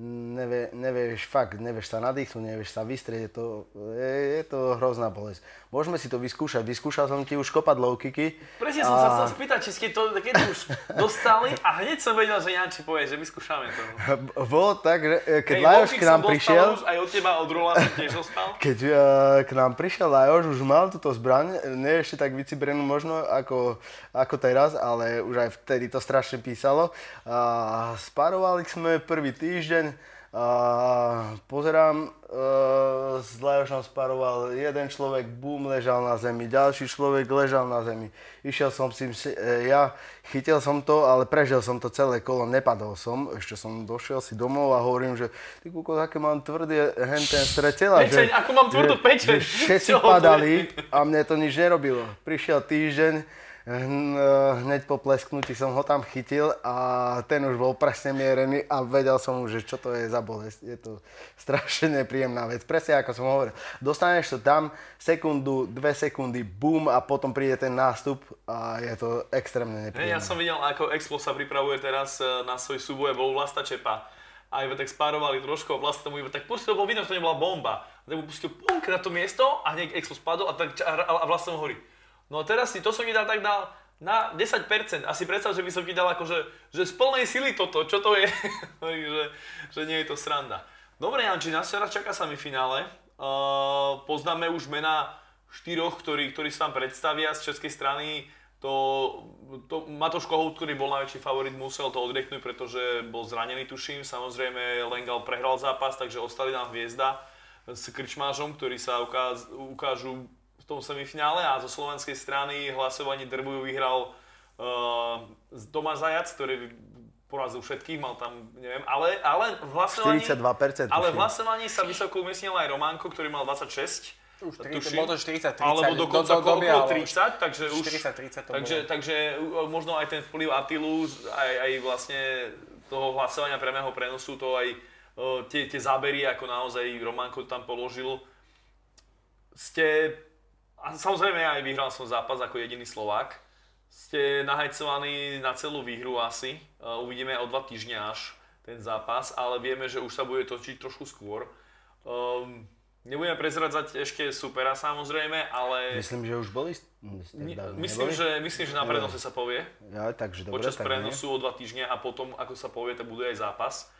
nevie, nevieš, fakt, nevieš sa nadýchnuť, nevieš sa vystrieť, je to, je, je to hrozná bolesť. Môžeme si to vyskúšať, vyskúšal som ti už kopať low kicky. Presne a... som sa chcel spýtať, či ste to keď už dostali a hneď som vedel, že Janči povie, že vyskúšame to. Bolo tak, že e, keď hey, Lajoš k nám prišiel... Už, aj od teba, od Rola som tiež dostal. Keď uh, k nám prišiel Lajoš, už mal túto zbraň, nie ešte tak vycibrenú možno ako, ako teraz, ale už aj vtedy to strašne písalo. A sparovali sme prvý týždeň, deň a pozerám, e, s Lajošom sparoval jeden človek, bum, ležal na zemi, ďalší človek ležal na zemi. Išiel som si, e, ja chytil som to, ale prežil som to celé kolo, nepadol som. Ešte som došiel si domov a hovorím, že ty kúko, aké mám tvrdý hen ten stred tela. Pečeň, že, ako mám tvrdú pečeň. Všetci padali a mne to nič nerobilo. Prišiel týždeň, hneď po plesknutí som ho tam chytil a ten už bol presne mierený a vedel som už, že čo to je za bolesť. Je to strašne nepríjemná vec. Presne ako som hovoril. Dostaneš to tam, sekundu, dve sekundy, bum a potom príde ten nástup a je to extrémne nepríjemné. Hey, ja som videl, ako Explo sa pripravuje teraz e, na svoj súboj, bol Vlasta Čepa a iba tak spárovali trošku a Vlasta tomu iba tak pustil, bol vidno, že to nebola bomba. Tak mu pustil punk na to miesto a hneď Explo spadol a, tak, a, a Vlasta mu hovorí, No a teraz si to som ti dal tak dal na 10%. Asi predstav, že by som ti dal akože, že z plnej sily toto, čo to je, že, že nie je to sranda. Dobre Janči, nás teraz čaká finále. Uh, poznáme už mena štyroch, ktorí, ktorí sa tam predstavia z českej strany. To, to Matoš Kohut, ktorý bol najväčší favorit, musel to odreknúť, pretože bol zranený, tuším. Samozrejme, Lengal prehral zápas, takže ostali nám hviezda s Krčmážom, ktorí sa ukáž, ukážu tom semifinále a zo slovenskej strany hlasovanie Drbuju vyhral uh, Tomáš Zajac, ktorý porazil všetkých, mal tam, neviem, ale, ale v hlasovaní... 42%. Ale v hlasovaní sa vysoko umiestnil aj Románko, ktorý mal 26 Už 30, tuším. bolo to 40, 30. Alebo dokonca do, do, okolo dobiehalo. 30, takže už... 40, 30 to takže, bolo. takže uh, možno aj ten vplyv Atilu, aj, aj vlastne toho hlasovania priamého prenosu, to aj uh, tie, tie zábery, ako naozaj Romanko tam položil, ste, a samozrejme aj vyhral som zápas ako jediný Slovák, ste nahajcovaní na celú výhru asi, uh, uvidíme o dva týždne až ten zápas, ale vieme, že už sa bude točiť trošku skôr. Um, nebudeme prezradzať ešte supera samozrejme, ale Myslím, že už boli... dávno myslím, že, myslím, že na prenose sa povie. Ja, takže dobre, Počas tak prenosu o dva týždne a potom, ako sa povie, to bude aj zápas.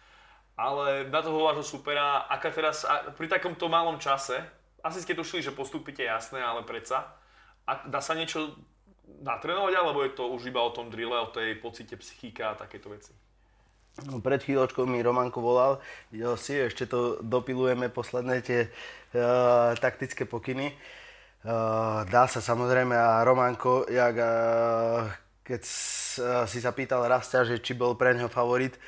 Ale na toho vášho supera, aká teraz, pri takomto malom čase, asi ste tušili, že postúpite jasné, ale predsa, a dá sa niečo natrénovať, alebo je to už iba o tom drille, o tej pocite psychika a takéto veci? No, pred chvíľočkou mi Romanko volal, jo, si ešte to dopilujeme posledné tie uh, taktické pokyny. Uh, dá sa samozrejme a Romanko, jak, uh, keď si sa pýtal Rastia, že či bol pre neho favorit,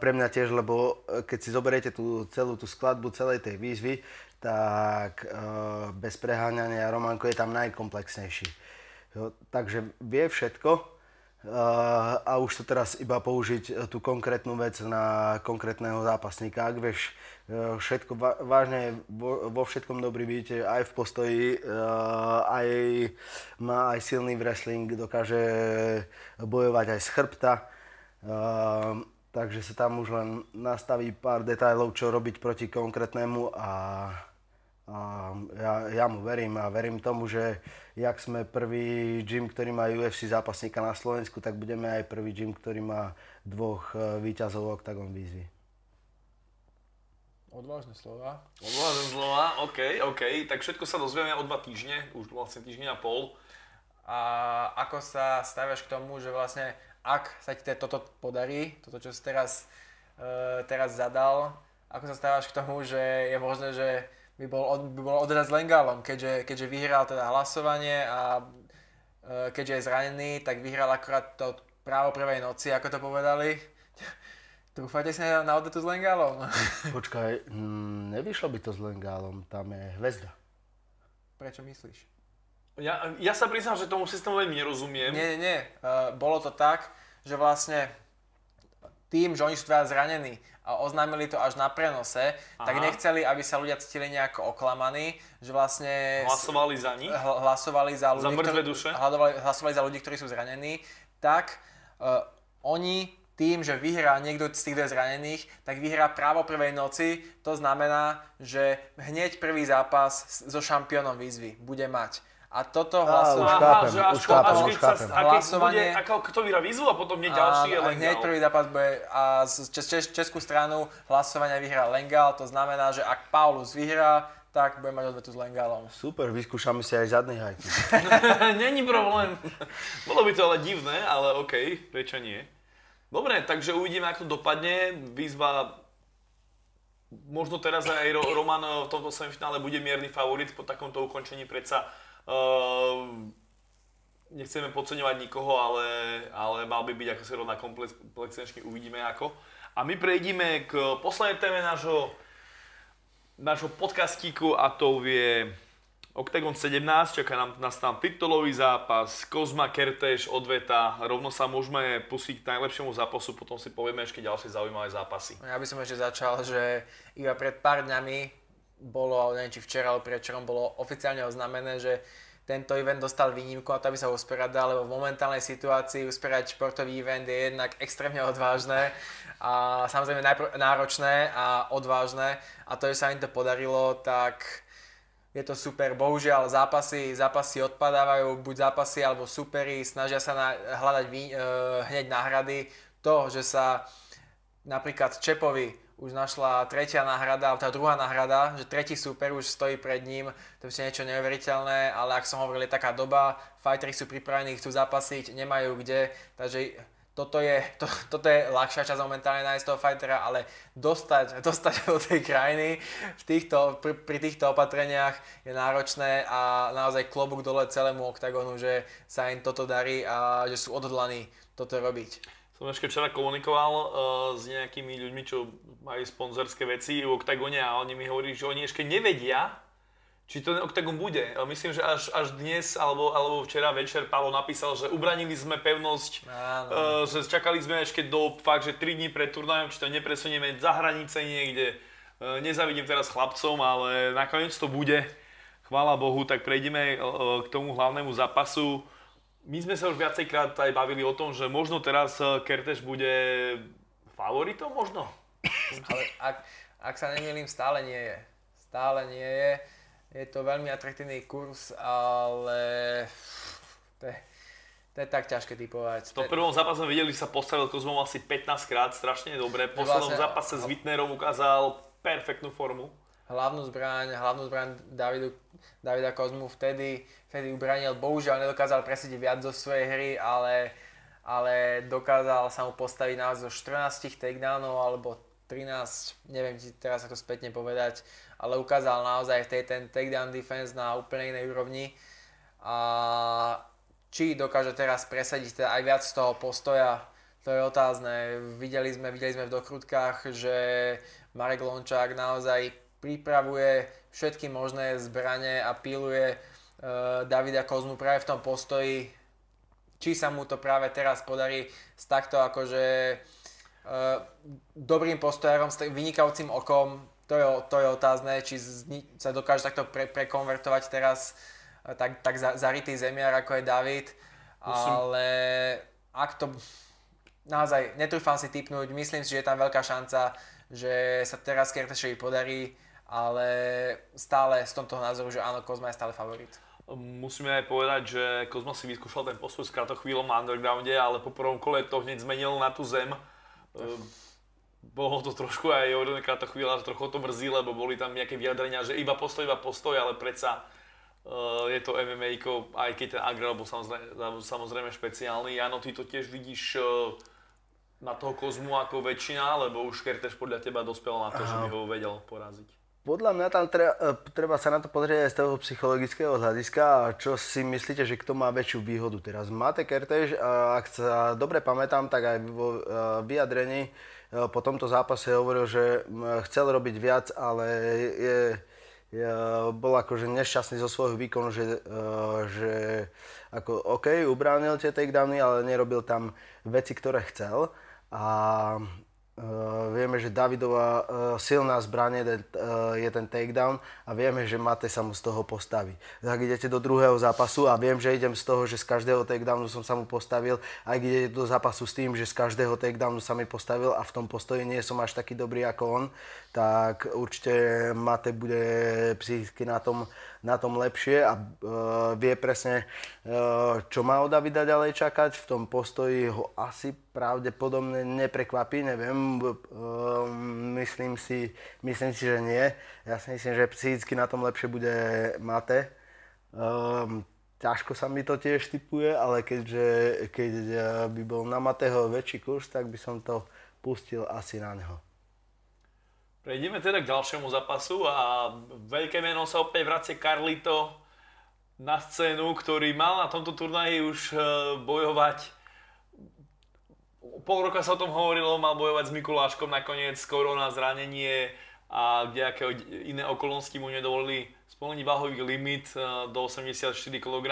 pre mňa tiež, lebo keď si zoberiete tú celú tú skladbu celej tej výzvy, tak uh, bez preháňania Romanko je tam najkomplexnejší. Jo, takže vie všetko, Uh, a už to teraz iba použiť uh, tú konkrétnu vec na konkrétneho zápasníka. Ak vieš všetko, vážne vo, všetkom dobrý byť, aj v postoji, aj má aj silný wrestling, dokáže bojovať aj z chrbta. Takže sa tam už len nastaví pár detailov, čo robiť proti konkrétnemu a a ja, ja mu verím a verím tomu, že jak sme prvý gym, ktorý má UFC zápasníka na Slovensku, tak budeme aj prvý gym, ktorý má dvoch e, výťazov Octagon výzvy. Odvážne slova. Odvolám znova, OK, OK, tak všetko sa dozvieme o dva týždne, už vlastne týždeň a pol. A ako sa staviaš k tomu, že vlastne ak sa ti toto podarí, toto čo si teraz, uh, teraz zadal, ako sa stávaš k tomu, že je možné, že by bol, od, by bol odraz Lengálom, keďže, keďže vyhral teda hlasovanie a uh, keďže je zranený, tak vyhral akorát to právo prvej noci, ako to povedali. Trúfate si na, na odvetu s Lengálom? Počkaj, mm, nevyšlo by to s Lengálom, tam je hvezda. Prečo myslíš? Ja, ja sa priznám, že tomu systému veľmi nerozumiem. Nie, nie, nie. Uh, bolo to tak, že vlastne tým, že oni sú teda zranení a oznámili to až na prenose, Aha. tak nechceli, aby sa ľudia cítili nejako oklamaní, že vlastne Hlasovali za nich. hl- hlasovali za ľudí, mŕtve ktorí, duše? hlasovali, hlasovali za ľudí, ktorí sú zranení, tak uh, oni tým, že vyhrá niekto z tých je zranených, tak vyhrá právo prvej noci. To znamená, že hneď prvý zápas so šampiónom výzvy bude mať. A toto hlasovanie... chápem, že až, už to, chápem, až už sa, chápem. Hlasovanie- bude, ako, kto vyhrá výzvu a potom hneď ďalší je a hneď Lengal. prvý zápas bude a z čes, čes, českú stranu hlasovania vyhrá Lengal, to znamená, že ak Paulus vyhrá, tak bude mať odvetu s Lengalom. Super, vyskúšame si aj zadný hajky. Není problém. Bolo by to ale divné, ale OK, prečo nie. Dobre, takže uvidíme, ako to dopadne. Výzva možno teraz aj Ro- Roman v tomto semifinále bude mierny favorit po takomto ukončení predsa uh, nechceme podceňovať nikoho, ale, ale mal by byť ako sa rovná komplexnejšie, uvidíme ako. A my prejdeme k poslednej téme nášho, nášho podcastíku a to je Octagon 17, čaká nám, nás tam titulový zápas, Kozma, Kertéš, odveta, rovno sa môžeme pustiť k najlepšiemu zápasu, potom si povieme ešte ďalšie zaujímavé zápasy. Ja by som ešte začal, že iba pred pár dňami bolo, neviem či včera alebo predčerom, bolo oficiálne oznámené, že tento event dostal výnimku na to, aby sa usporiadal, lebo v momentálnej situácii usporiadať športový event je jednak extrémne odvážne a samozrejme náročné a odvážne a to, že sa im to podarilo, tak je to super. Bohužiaľ zápasy, zápasy odpadávajú, buď zápasy alebo superi, snažia sa na, hľadať vý, e, hneď náhrady. To, že sa napríklad Čepovi už našla tretia náhrada, alebo tá druhá náhrada, že tretí super už stojí pred ním, to je niečo neuveriteľné, ale ak som hovoril, je taká doba, fighteri sú pripravení, chcú zápasiť, nemajú kde, takže toto je, to, toto je ľahšia časť momentálne nájsť toho fightera, ale dostať, dostať do tej krajiny v týchto, pri, pri týchto opatreniach je náročné a naozaj klobúk dole celému oktagonu, že sa im toto darí a že sú odhodlaní toto robiť. Som ešte včera komunikoval uh, s nejakými ľuďmi, čo majú sponzorské veci v Octagone a oni mi hovorili, že oni ešte nevedia, či to Octagon bude. Myslím, že až, až dnes alebo, alebo včera večer Paolo napísal, že ubranili sme pevnosť, Áno. uh, že čakali sme ešte do fakt, že 3 dní pred turnajom, či to nepresunieme za hranice niekde. Uh, nezavidím teraz chlapcom, ale nakoniec to bude. Chvála Bohu, tak prejdeme uh, k tomu hlavnému zápasu. My sme sa už viacejkrát aj bavili o tom, že možno teraz uh, Kerteš bude favoritom možno? Ale ak, ak sa nemýlim, stále nie je. Stále nie je. Je to veľmi atraktívny kurz, ale to je, to je tak ťažké typovať. V tom prvom zápase videli, že sa postavil Kozmom asi 15 krát, strašne dobre. V poslednom Vlastne- zápase s Wittnerom ukázal perfektnú formu. Hlavnú zbraň, hlavnú zbraň Davidu, Davida Kozmu vtedy, vtedy ubranil, bohužiaľ nedokázal presediť viac zo svojej hry, ale, ale dokázal sa mu postaviť naozaj zo 14 takedownov alebo 13, neviem ti teraz ako spätne povedať, ale ukázal naozaj v tej ten takedown defense na úplne inej úrovni a či dokáže teraz presadiť teda aj viac z toho postoja, to je otázne. Videli sme, videli sme v dokrutkách, že Marek Lončák naozaj pripravuje všetky možné zbranie a píluje uh, Davida Kozmu práve v tom postoji. Či sa mu to práve teraz podarí s takto akože uh, dobrým postojárom, s vynikajúcim okom, to je, to je otázne, či zni- sa dokáže takto pre, prekonvertovať teraz uh, tak, tak za, zarytý zemiar ako je David, Musím- ale ak to naozaj netrúfam si typnúť, myslím si, že je tam veľká šanca, že sa teraz Kertešovi podarí, ale stále z tomto názoru, že áno, Kozma je stále favorit. Musíme aj povedať, že Kozma si vyskúšal ten postup s kratochvíľom na undergrounde, ale po prvom kole to hneď zmenil na tú zem. Ehm, Bolo to trošku aj o kratochvíľa, že trochu to mrzí, lebo boli tam nejaké vyjadrenia, že iba postoj, iba postoj, ale predsa uh, je to MMA, aj keď ten Agrel bol samozrejme, samozrejme špeciálny. Jano, ty to tiež vidíš uh, na toho Kozmu ako väčšina, lebo už Kerteš podľa teba dospel na to, že by ho vedel poraziť. Podľa mňa tam treba, treba sa na to pozrieť aj z toho psychologického hľadiska a čo si myslíte, že kto má väčšiu výhodu teraz. Mate Kertéž, a ak sa dobre pamätám, tak aj vo e, vyjadrení e, po tomto zápase hovoril, že chcel robiť viac, ale je, je, bol akože nešťastný zo svojho výkonu, že, e, že ako, OK, ubránil tie takedowny, ale nerobil tam veci, ktoré chcel. A Uh, vieme, že Davidová uh, silná zbraň je, ten, uh, je ten takedown a vieme, že Mate sa mu z toho postaví. Tak idete do druhého zápasu a viem, že idem z toho, že z každého takedownu som sa mu postavil, aj keď idete do zápasu s tým, že z každého takedownu sa mi postavil a v tom postoji nie som až taký dobrý ako on, tak určite Mate bude psychicky na tom, na tom lepšie a uh, vie presne, uh, čo má od Davida ďalej čakať. V tom postoji ho asi pravdepodobne neprekvapí, neviem, uh, myslím, si, myslím si, že nie. Ja si myslím, že psychicky na tom lepšie bude Mate. Um, ťažko sa mi to tiež typuje, ale keďže keď uh, by bol na Mateho väčší kurz, tak by som to pustil asi na neho. Prejdeme teda k ďalšiemu zápasu a veľké meno sa opäť vracia Carlito na scénu, ktorý mal na tomto turnaji už e, bojovať. Pol roka sa o tom hovorilo, mal bojovať s Mikuláškom, nakoniec korona, zranenie a kdejaké iné okolnosti mu nedovolili splniť váhový limit e, do 84 kg.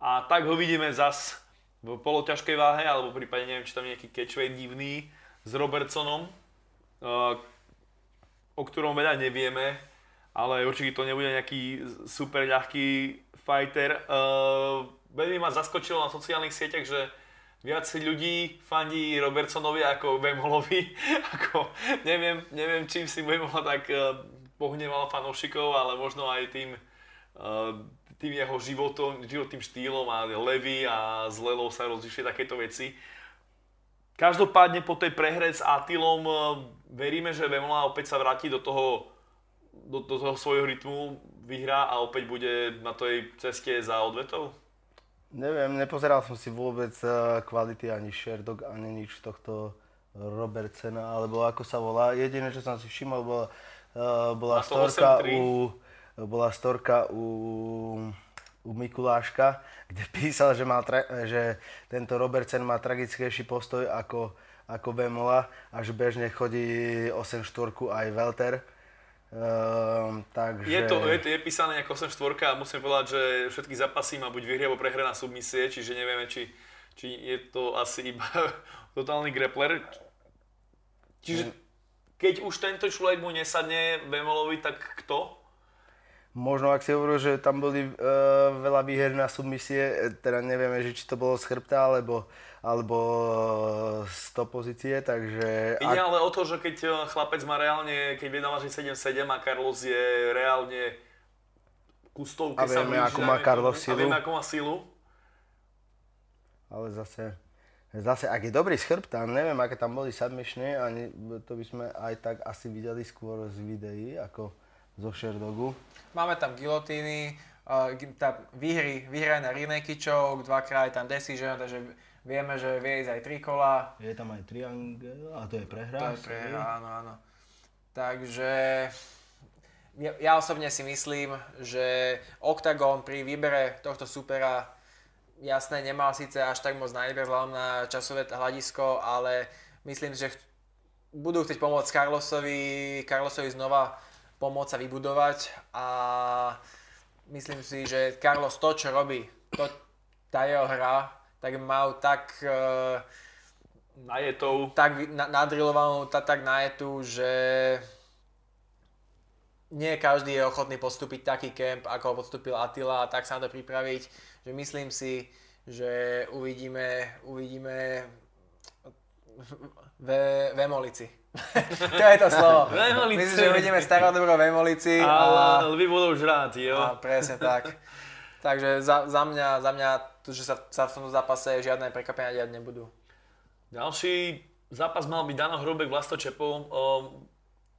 A tak ho vidíme zas v poloťažkej váhe, alebo prípadne neviem, či tam nejaký catchweight divný s Robertsonom, e, o ktorom veľa nevieme, ale určite to nebude nejaký super ľahký fighter. Uh, veľmi ma zaskočilo na sociálnych sieťach, že viac ľudí fandí Robertsonovi ako Bemolovi. ako, neviem, neviem, čím si Bemola tak uh, pohneval fanúšikov, ale možno aj tým, uh, tým jeho životom, životným štýlom a levy a s Lelou sa rozlišuje takéto veci. Každopádne po tej prehre s Atilom e, veríme, že Vemola opäť sa vráti do toho, do, do toho svojho rytmu, vyhrá a opäť bude na tej ceste za odvetou? Neviem, nepozeral som si vôbec eh, kvality ani Sherdog, ani nič tohto Robertsena, alebo ako sa volá. Jediné, čo som si všimol, bola, eh, bola A to storka 8-3. u, bola storka u, u Mikuláška, kde písal, že, má tra- že tento Robertsen má tragickejší postoj ako, ako Vemola a že bežne chodí 8 štvorku aj Welter. Uh, takže... Je to, je, je písané ako 8 a musím povedať, že všetky zápasy má buď vyhrie alebo prehre na submisie, čiže nevieme, či, či je to asi iba totálny grappler. Čiže keď už tento človek mu nesadne Bemolovi, tak kto? Možno, ak si hovoril, že tam boli uh, veľa výher na submisie, teda nevieme, že či to bolo z chrbta, alebo, alebo z to pozície, takže... Ide ak... ale o to, že keď e, chlapec má reálne, keď vie vážiť 7-7 a Carlos je reálne kustovke a vieme, sa blíži, ako má Carlos silu. A vieme, ako má silu. Ale zase, zase, ak je dobrý z chrbta, neviem, aké tam boli submissiony, ani to by sme aj tak asi videli skôr z videí, ako zo Sherdogu. Máme tam gilotíny, uh, tá výhry, výhra na Rineki choke, dvakrát je tam decision, takže vieme, že vie ísť aj tri kola. Je tam aj triangel, a to je prehra. To je prehra, áno, áno. Takže ja, ja osobne si myslím, že Octagon pri výbere tohto supera jasné, nemal síce až tak moc na vzhľadom na časové hľadisko, ale myslím že budú chcieť pomôcť Carlosovi, Carlosovi znova pomôcť sa vybudovať a myslím si, že Carlos to, čo robí, to, tá jeho hra, tak mal tak uh, najetou. tak na, nadrilovanú, tak, tak najetú, že nie každý je ochotný postúpiť taký kemp, ako ho podstúpil Attila a tak sa na to pripraviť, že myslím si, že uvidíme, uvidíme ve, v Emolici. to je to slovo. Vemolici. Myslím, že uvidíme starodobro v Emolici. A, a lvy budú žrať, jo. A presne tak. Takže za, za mňa, za mňa to, že sa, sa v tomto zápase žiadne prekvapenia diať nebudú. Ďalší zápas mal byť Dano Hrubek Vlasto Čepo.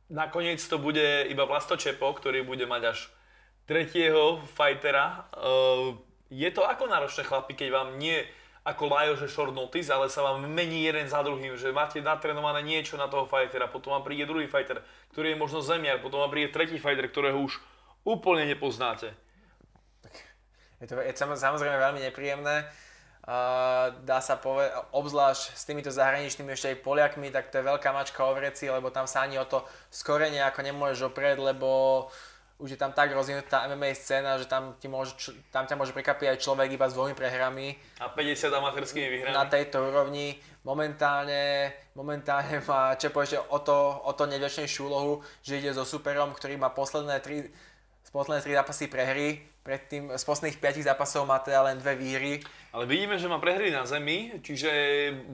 nakoniec to bude iba Vlasto Čepo, ktorý bude mať až tretieho fightera. je to ako náročné chlapi, keď vám nie ako Lajo, že short notice, ale sa vám mení jeden za druhým, že máte natrenované niečo na toho fightera, potom vám príde druhý fighter, ktorý je možno zemiar, potom vám príde tretí fighter, ktorého už úplne nepoznáte. Je to je samozrejme veľmi nepríjemné. Uh, dá sa povedať, obzvlášť s týmito zahraničnými ešte aj Poliakmi, tak to je veľká mačka o vreci, lebo tam sa ani o to skore nejako nemôžeš oprieť, lebo uh, už je tam tak rozvinutá MMA scéna, že tam, ti môže, tam ťa môže prekapiť aj človek iba s dvomi prehrami. A 50 amatérskými výhrami. Na tejto úrovni. Momentálne, momentálne má Čepo ešte o to, o to nevďačnejšiu úlohu, že ide so superom, ktorý má posledné tri, posledné tri zápasy prehry. Predtým z posledných 5 zápasov má teda len dve výhry. Ale vidíme, že má prehry na zemi, čiže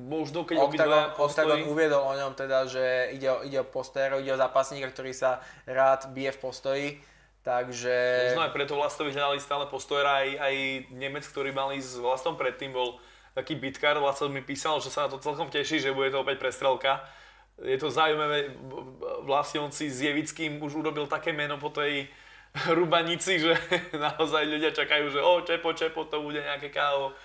možno keď Octagon, Octagon uviedol o ňom teda, že ide o, ide o postérov, ide o zápasníka, ktorý sa rád bije v postoji Takže... Možno aj preto Vlastovi hľadali stále postojera, aj, aj Nemec, ktorý mal ísť s Vlastom predtým, bol taký bitkár. Vlasto mi písal, že sa na to celkom teší, že bude to opäť prestrelka. Je to zaujímavé, Vlastionci s Jevickým už urobil také meno po tej Rubanici, že naozaj ľudia čakajú, že o, Čepo, Čepo, to bude nejaké kávo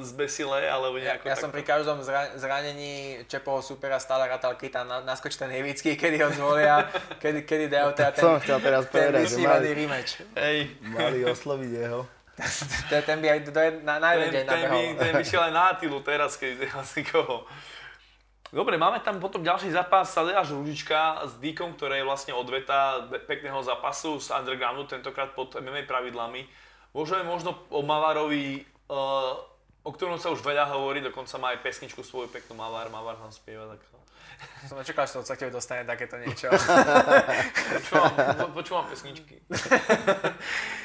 zbesile, alebo nejako Ja, ja som pri každom zranení Čepoho supera stále rátal, keď tam naskočí ten Jevický, kedy ho zvolia, kedy, kedy dajú teda ten, som chcel teraz ten povedať, vysnívaný rematch. Hej. Mali osloviť jeho. ten by aj do, na, na jeden deň nabehol. Ten by, ten by šiel aj na Atilu teraz, keď asi koho. Dobre, máme tam potom ďalší zápas Sadeáš Ružička s Díkom, ktoré je vlastne odveta pekného zápasu z undergroundu, tentokrát pod MMA pravidlami. Môžeme možno o Mavarovi o ktorom sa už veľa hovorí, dokonca má aj pesničku svoju peknú Mavar, Mavar tam spieva, tak som nečakal, že to sa tebe dostane takéto niečo. počúvam, po, počúvam pesničky.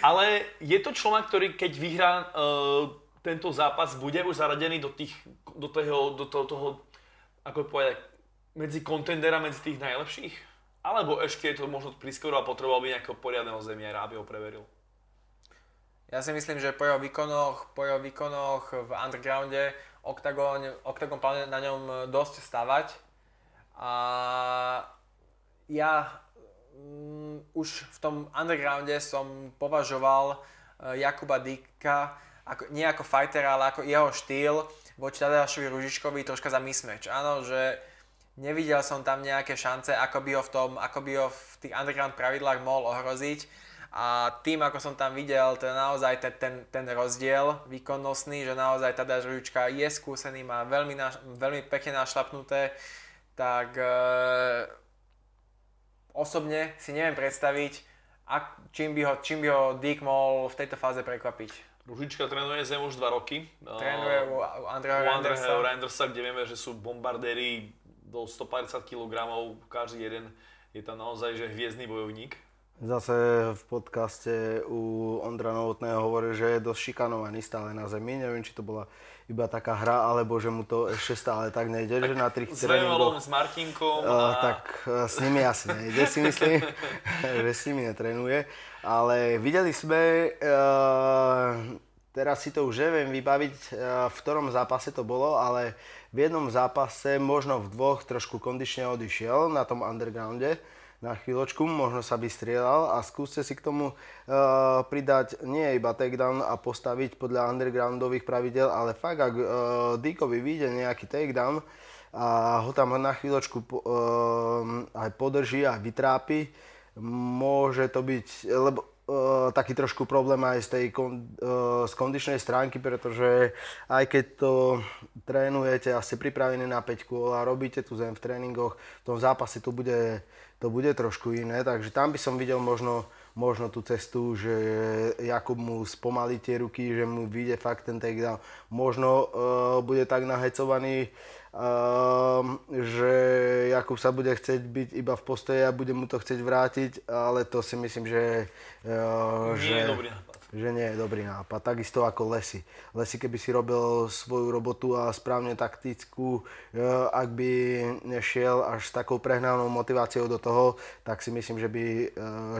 Ale je to človek, ktorý keď vyhrá uh, tento zápas, bude už zaradený do, tých, do, toho, do toho, toho ako povedať, medzi kontendera, medzi tých najlepších? Alebo ešte je to možno priskoro a potreboval by nejakého poriadneho zemiera, aby ho preveril? Ja si myslím, že po jeho výkonoch, po jeho výkonoch v undergrounde Octagon, Octagon plánuje na ňom dosť stavať. A ja um, už v tom undergrounde som považoval uh, Jakuba Dika ako, nie ako fightera, ale ako jeho štýl voči Tadeášovi Ružičkovi troška za mismatch. Áno, že nevidel som tam nejaké šance, ako by ho v tom, ako by ho v tých underground pravidlách mohol ohroziť a tým, ako som tam videl, to je naozaj ten, ten, ten rozdiel výkonnostný, že naozaj Tadáš Ručka je skúsený, má veľmi, naš, veľmi pekne našlapnuté, tak e, osobne si neviem predstaviť, ak, čím, by ho, čím by ho Dick mohol v tejto fáze prekvapiť. Ružička trénuje zem už 2 roky. Trénuje u Andreho Reindersa. Reindersa, kde vieme, že sú bombardéri do 150 kg, každý jeden je tam naozaj že hviezdny bojovník. Zase v podcaste u Ondra Novotného hovoril, že je dosť šikanovaný stále na zemi. Neviem, či to bola iba taká hra, alebo že mu to ešte stále tak nejde, tak že na tých tréningoch... s Martinkom a... Uh, tak uh, s nimi asi nejde, si myslím, že s nimi netrenuje. Ale videli sme, uh, teraz si to už neviem vybaviť, uh, v ktorom zápase to bolo, ale v jednom zápase, možno v dvoch, trošku kondične odišiel na tom undergrounde na chvíľočku, možno sa vystrieľal a skúste si k tomu uh, pridať nie iba takedown a postaviť podľa undergroundových pravidel, ale fakt, ak uh, Dickovi vyjde nejaký takedown a ho tam na chvíľočku uh, aj podrží a vytrápi, môže to byť, lebo uh, taký trošku problém aj z tej kon, uh, z kondičnej stránky, pretože aj keď to trénujete a ste pripravení na 5 kôl a robíte tu zem v tréningoch, v tom zápase to bude to bude trošku iné, takže tam by som videl možno, možno tú cestu, že Jakub mu spomalí tie ruky, že mu vyjde fakt ten takedown. Možno uh, bude tak nahecovaný, uh, že Jakub sa bude chcieť byť iba v postoji a bude mu to chcieť vrátiť, ale to si myslím, že... Uh, Nie že... je dobrý že nie je dobrý nápad. Takisto ako Lesy. Lesy, keby si robil svoju robotu a správne taktickú, e, ak by nešiel až s takou prehnanou motiváciou do toho, tak si myslím, že by, e,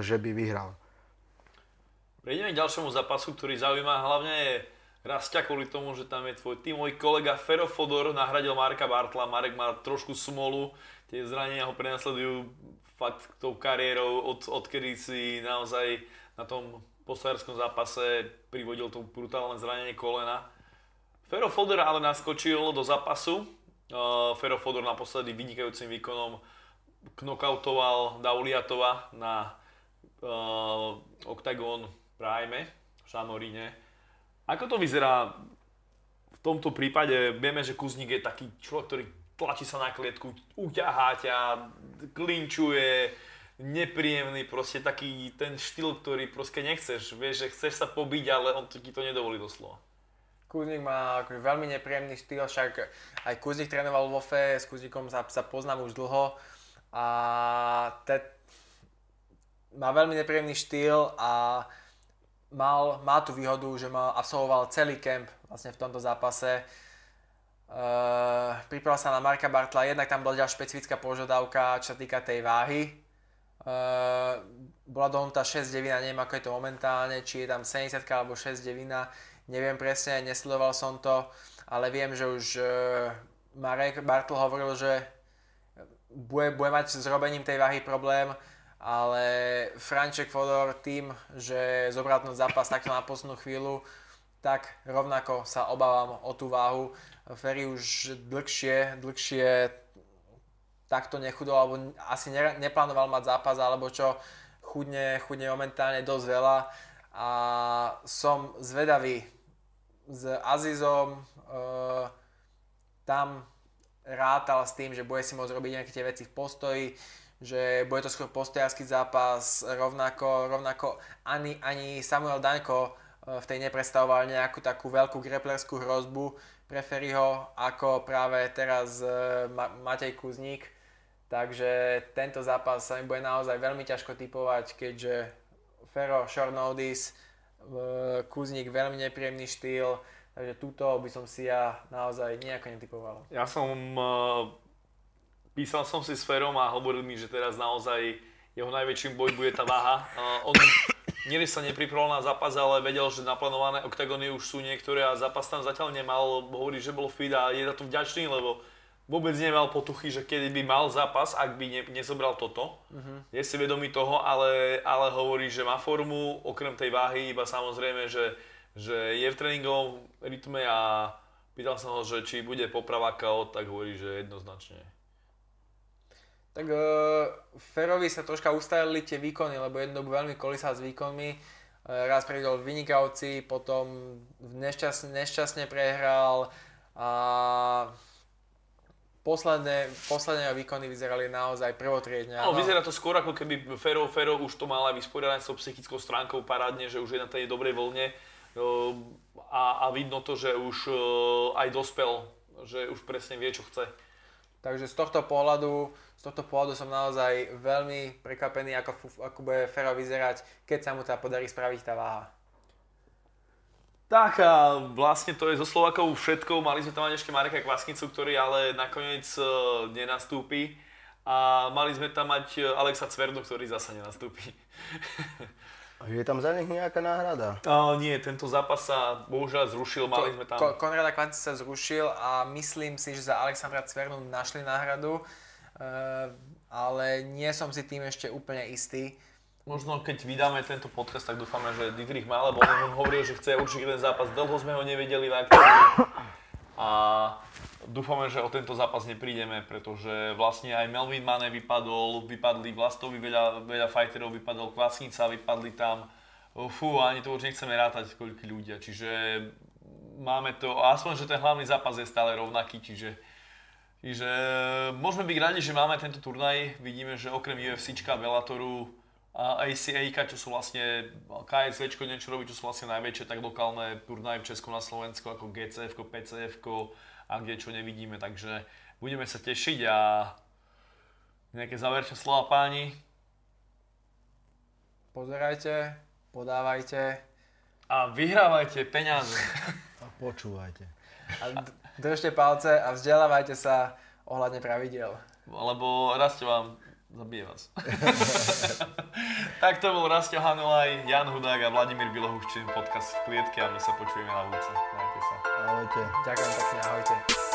že by vyhral. Prejdeme k ďalšiemu zápasu, ktorý zaujíma hlavne Rastia kvôli tomu, že tam je tvoj tímový kolega Fero Fodor, nahradil Marka Bartla. Marek má trošku smolu, tie zranenia ho prenasledujú fakt tou kariérou, od, odkedy si naozaj na tom po severskom zápase privodil to brutálne zranenie kolena. Fero Fodor ale naskočil do zápasu. Uh, Fero Fodor naposledy vynikajúcim výkonom knockoutoval Dauliatova na uh, Octagon Prime v Šamoríne. Ako to vyzerá v tomto prípade? Vieme, že Kuzník je taký človek, ktorý tlačí sa na klietku, uťahá ťa, klinčuje, nepríjemný, proste taký ten štýl, ktorý proste nechceš. Vieš, že chceš sa pobiť, ale on ti to nedovolí doslova. Kuznik má akože veľmi nepríjemný štýl, však aj Kuznik trénoval vo FE, s Kuznikom sa, sa poznám už dlho a te, má veľmi nepríjemný štýl a mal, má tú výhodu, že mal, absolvoval celý kemp vlastne v tomto zápase. Uh, pripravil sa na Marka Bartla, jednak tam bola ďalšia špecifická požiadavka, čo sa týka tej váhy, bola dohnutá 6 devina, neviem ako je to momentálne, či je tam 70 alebo 6 devina, neviem presne, nesledoval som to, ale viem, že už uh, Marek Bartl hovoril, že bude, bude mať s robením tej váhy problém, ale Franček Fodor tým, že zobral ten zápas takto na poslednú chvíľu, tak rovnako sa obávam o tú váhu. Ferry už dlhšie, dlhšie takto nechudol, alebo asi ne, neplánoval mať zápas, alebo čo, chudne, chudne momentálne dosť veľa a som zvedavý s Azizom, e, tam rátal s tým, že bude si môcť robiť nejaké tie veci v postoji, že bude to skôr postojársky zápas, rovnako, rovnako ani, ani Samuel Daňko e, v tej nepredstavoval nejakú takú veľkú greplerskú hrozbu pre Ferryho, ako práve teraz e, Matej Kuzník. Takže tento zápas sa mi bude naozaj veľmi ťažko typovať, keďže Fero short notice, Kuzník veľmi nepríjemný štýl, takže túto by som si ja naozaj nejako netypoval. Ja som, uh, písal som si s Ferom a hovoril mi, že teraz naozaj jeho najväčším boj bude tá váha. Uh, on nie sa nepripravoval na zápas, ale vedel, že naplánované oktagony už sú niektoré a zápas tam zatiaľ nemal. Hovorí, že bol fit a je za to vďačný, lebo vôbec nemal potuchy, že kedy by mal zápas, ak by ne, nezobral toto. Uh-huh. Je si vedomý toho, ale, ale hovorí, že má formu, okrem tej váhy, iba samozrejme, že, že je v tréningovom rytme a pýtal som ho, že či bude poprava KO, tak hovorí, že jednoznačne. Tak uh, Ferovi sa troška ustajili tie výkony, lebo jednoducho veľmi kolísal s výkonmi. Uh, raz prejdol vynikajúci, potom nešťastne, nešťastne prehral a posledné, posledné výkony vyzerali naozaj prvotriedne. No, vyzerá to skôr ako keby Fero, Fero už to mal aj vysporiadať s psychickou stránkou parádne, že už je na tej dobrej vlne uh, a, a vidno to, že už uh, aj dospel, že už presne vie, čo chce. Takže z tohto pohľadu, z tohto pohľadu som naozaj veľmi prekvapený, ako, ako bude Fero vyzerať, keď sa mu teda podarí spraviť tá váha. Tak a vlastne to je zo Slovakov všetko. Mali sme tam aj ešte Mareka Kvasnicu, ktorý ale nakoniec uh, nenastúpi. A mali sme tam mať e, Alexa Cvernu, ktorý zase nenastúpi. Je tam za nich nejaká náhrada? Uh, nie, tento zápas sa bohužiaľ zrušil, mali sme tam... Ko, Konrada Kvasnica sa zrušil a myslím si, že za Alexandra Cvernu našli náhradu, uh, ale nie som si tým ešte úplne istý možno keď vydáme tento podcast, tak dúfame, že Dietrich má, lebo on, hovoril, že chce určite ten zápas. Dlho sme ho nevedeli v akcii. A dúfame, že o tento zápas neprídeme, pretože vlastne aj Melvin Mane vypadol, vypadli Vlastovi veľa, veľa fighterov, vypadol Kvasnica, vypadli tam. Fú, ani to už nechceme rátať, koľko ľudia. Čiže máme to, aspoň, že ten hlavný zápas je stále rovnaký, čiže Čiže môžeme byť radi, že máme tento turnaj. Vidíme, že okrem UFCčka, Bellatoru, ACA, čo sú vlastne KSV, niečo robí, čo sú vlastne najväčšie tak lokálne turnaje v Česku na Slovensku ako GCF, PCF a kde čo nevidíme, takže budeme sa tešiť a nejaké záverečné slova páni. Pozerajte, podávajte. A vyhrávajte peniaze. A počúvajte. A držte palce a vzdelávajte sa ohľadne pravidel. Lebo raz vám zabije vás. tak to bol Rastio Hanulaj, Jan Hudák a Vladimír Bilohuščín podcast v klietke a my sa počujeme na budúce. Majte sa. Ahojte. Ďakujem pekne, ahojte.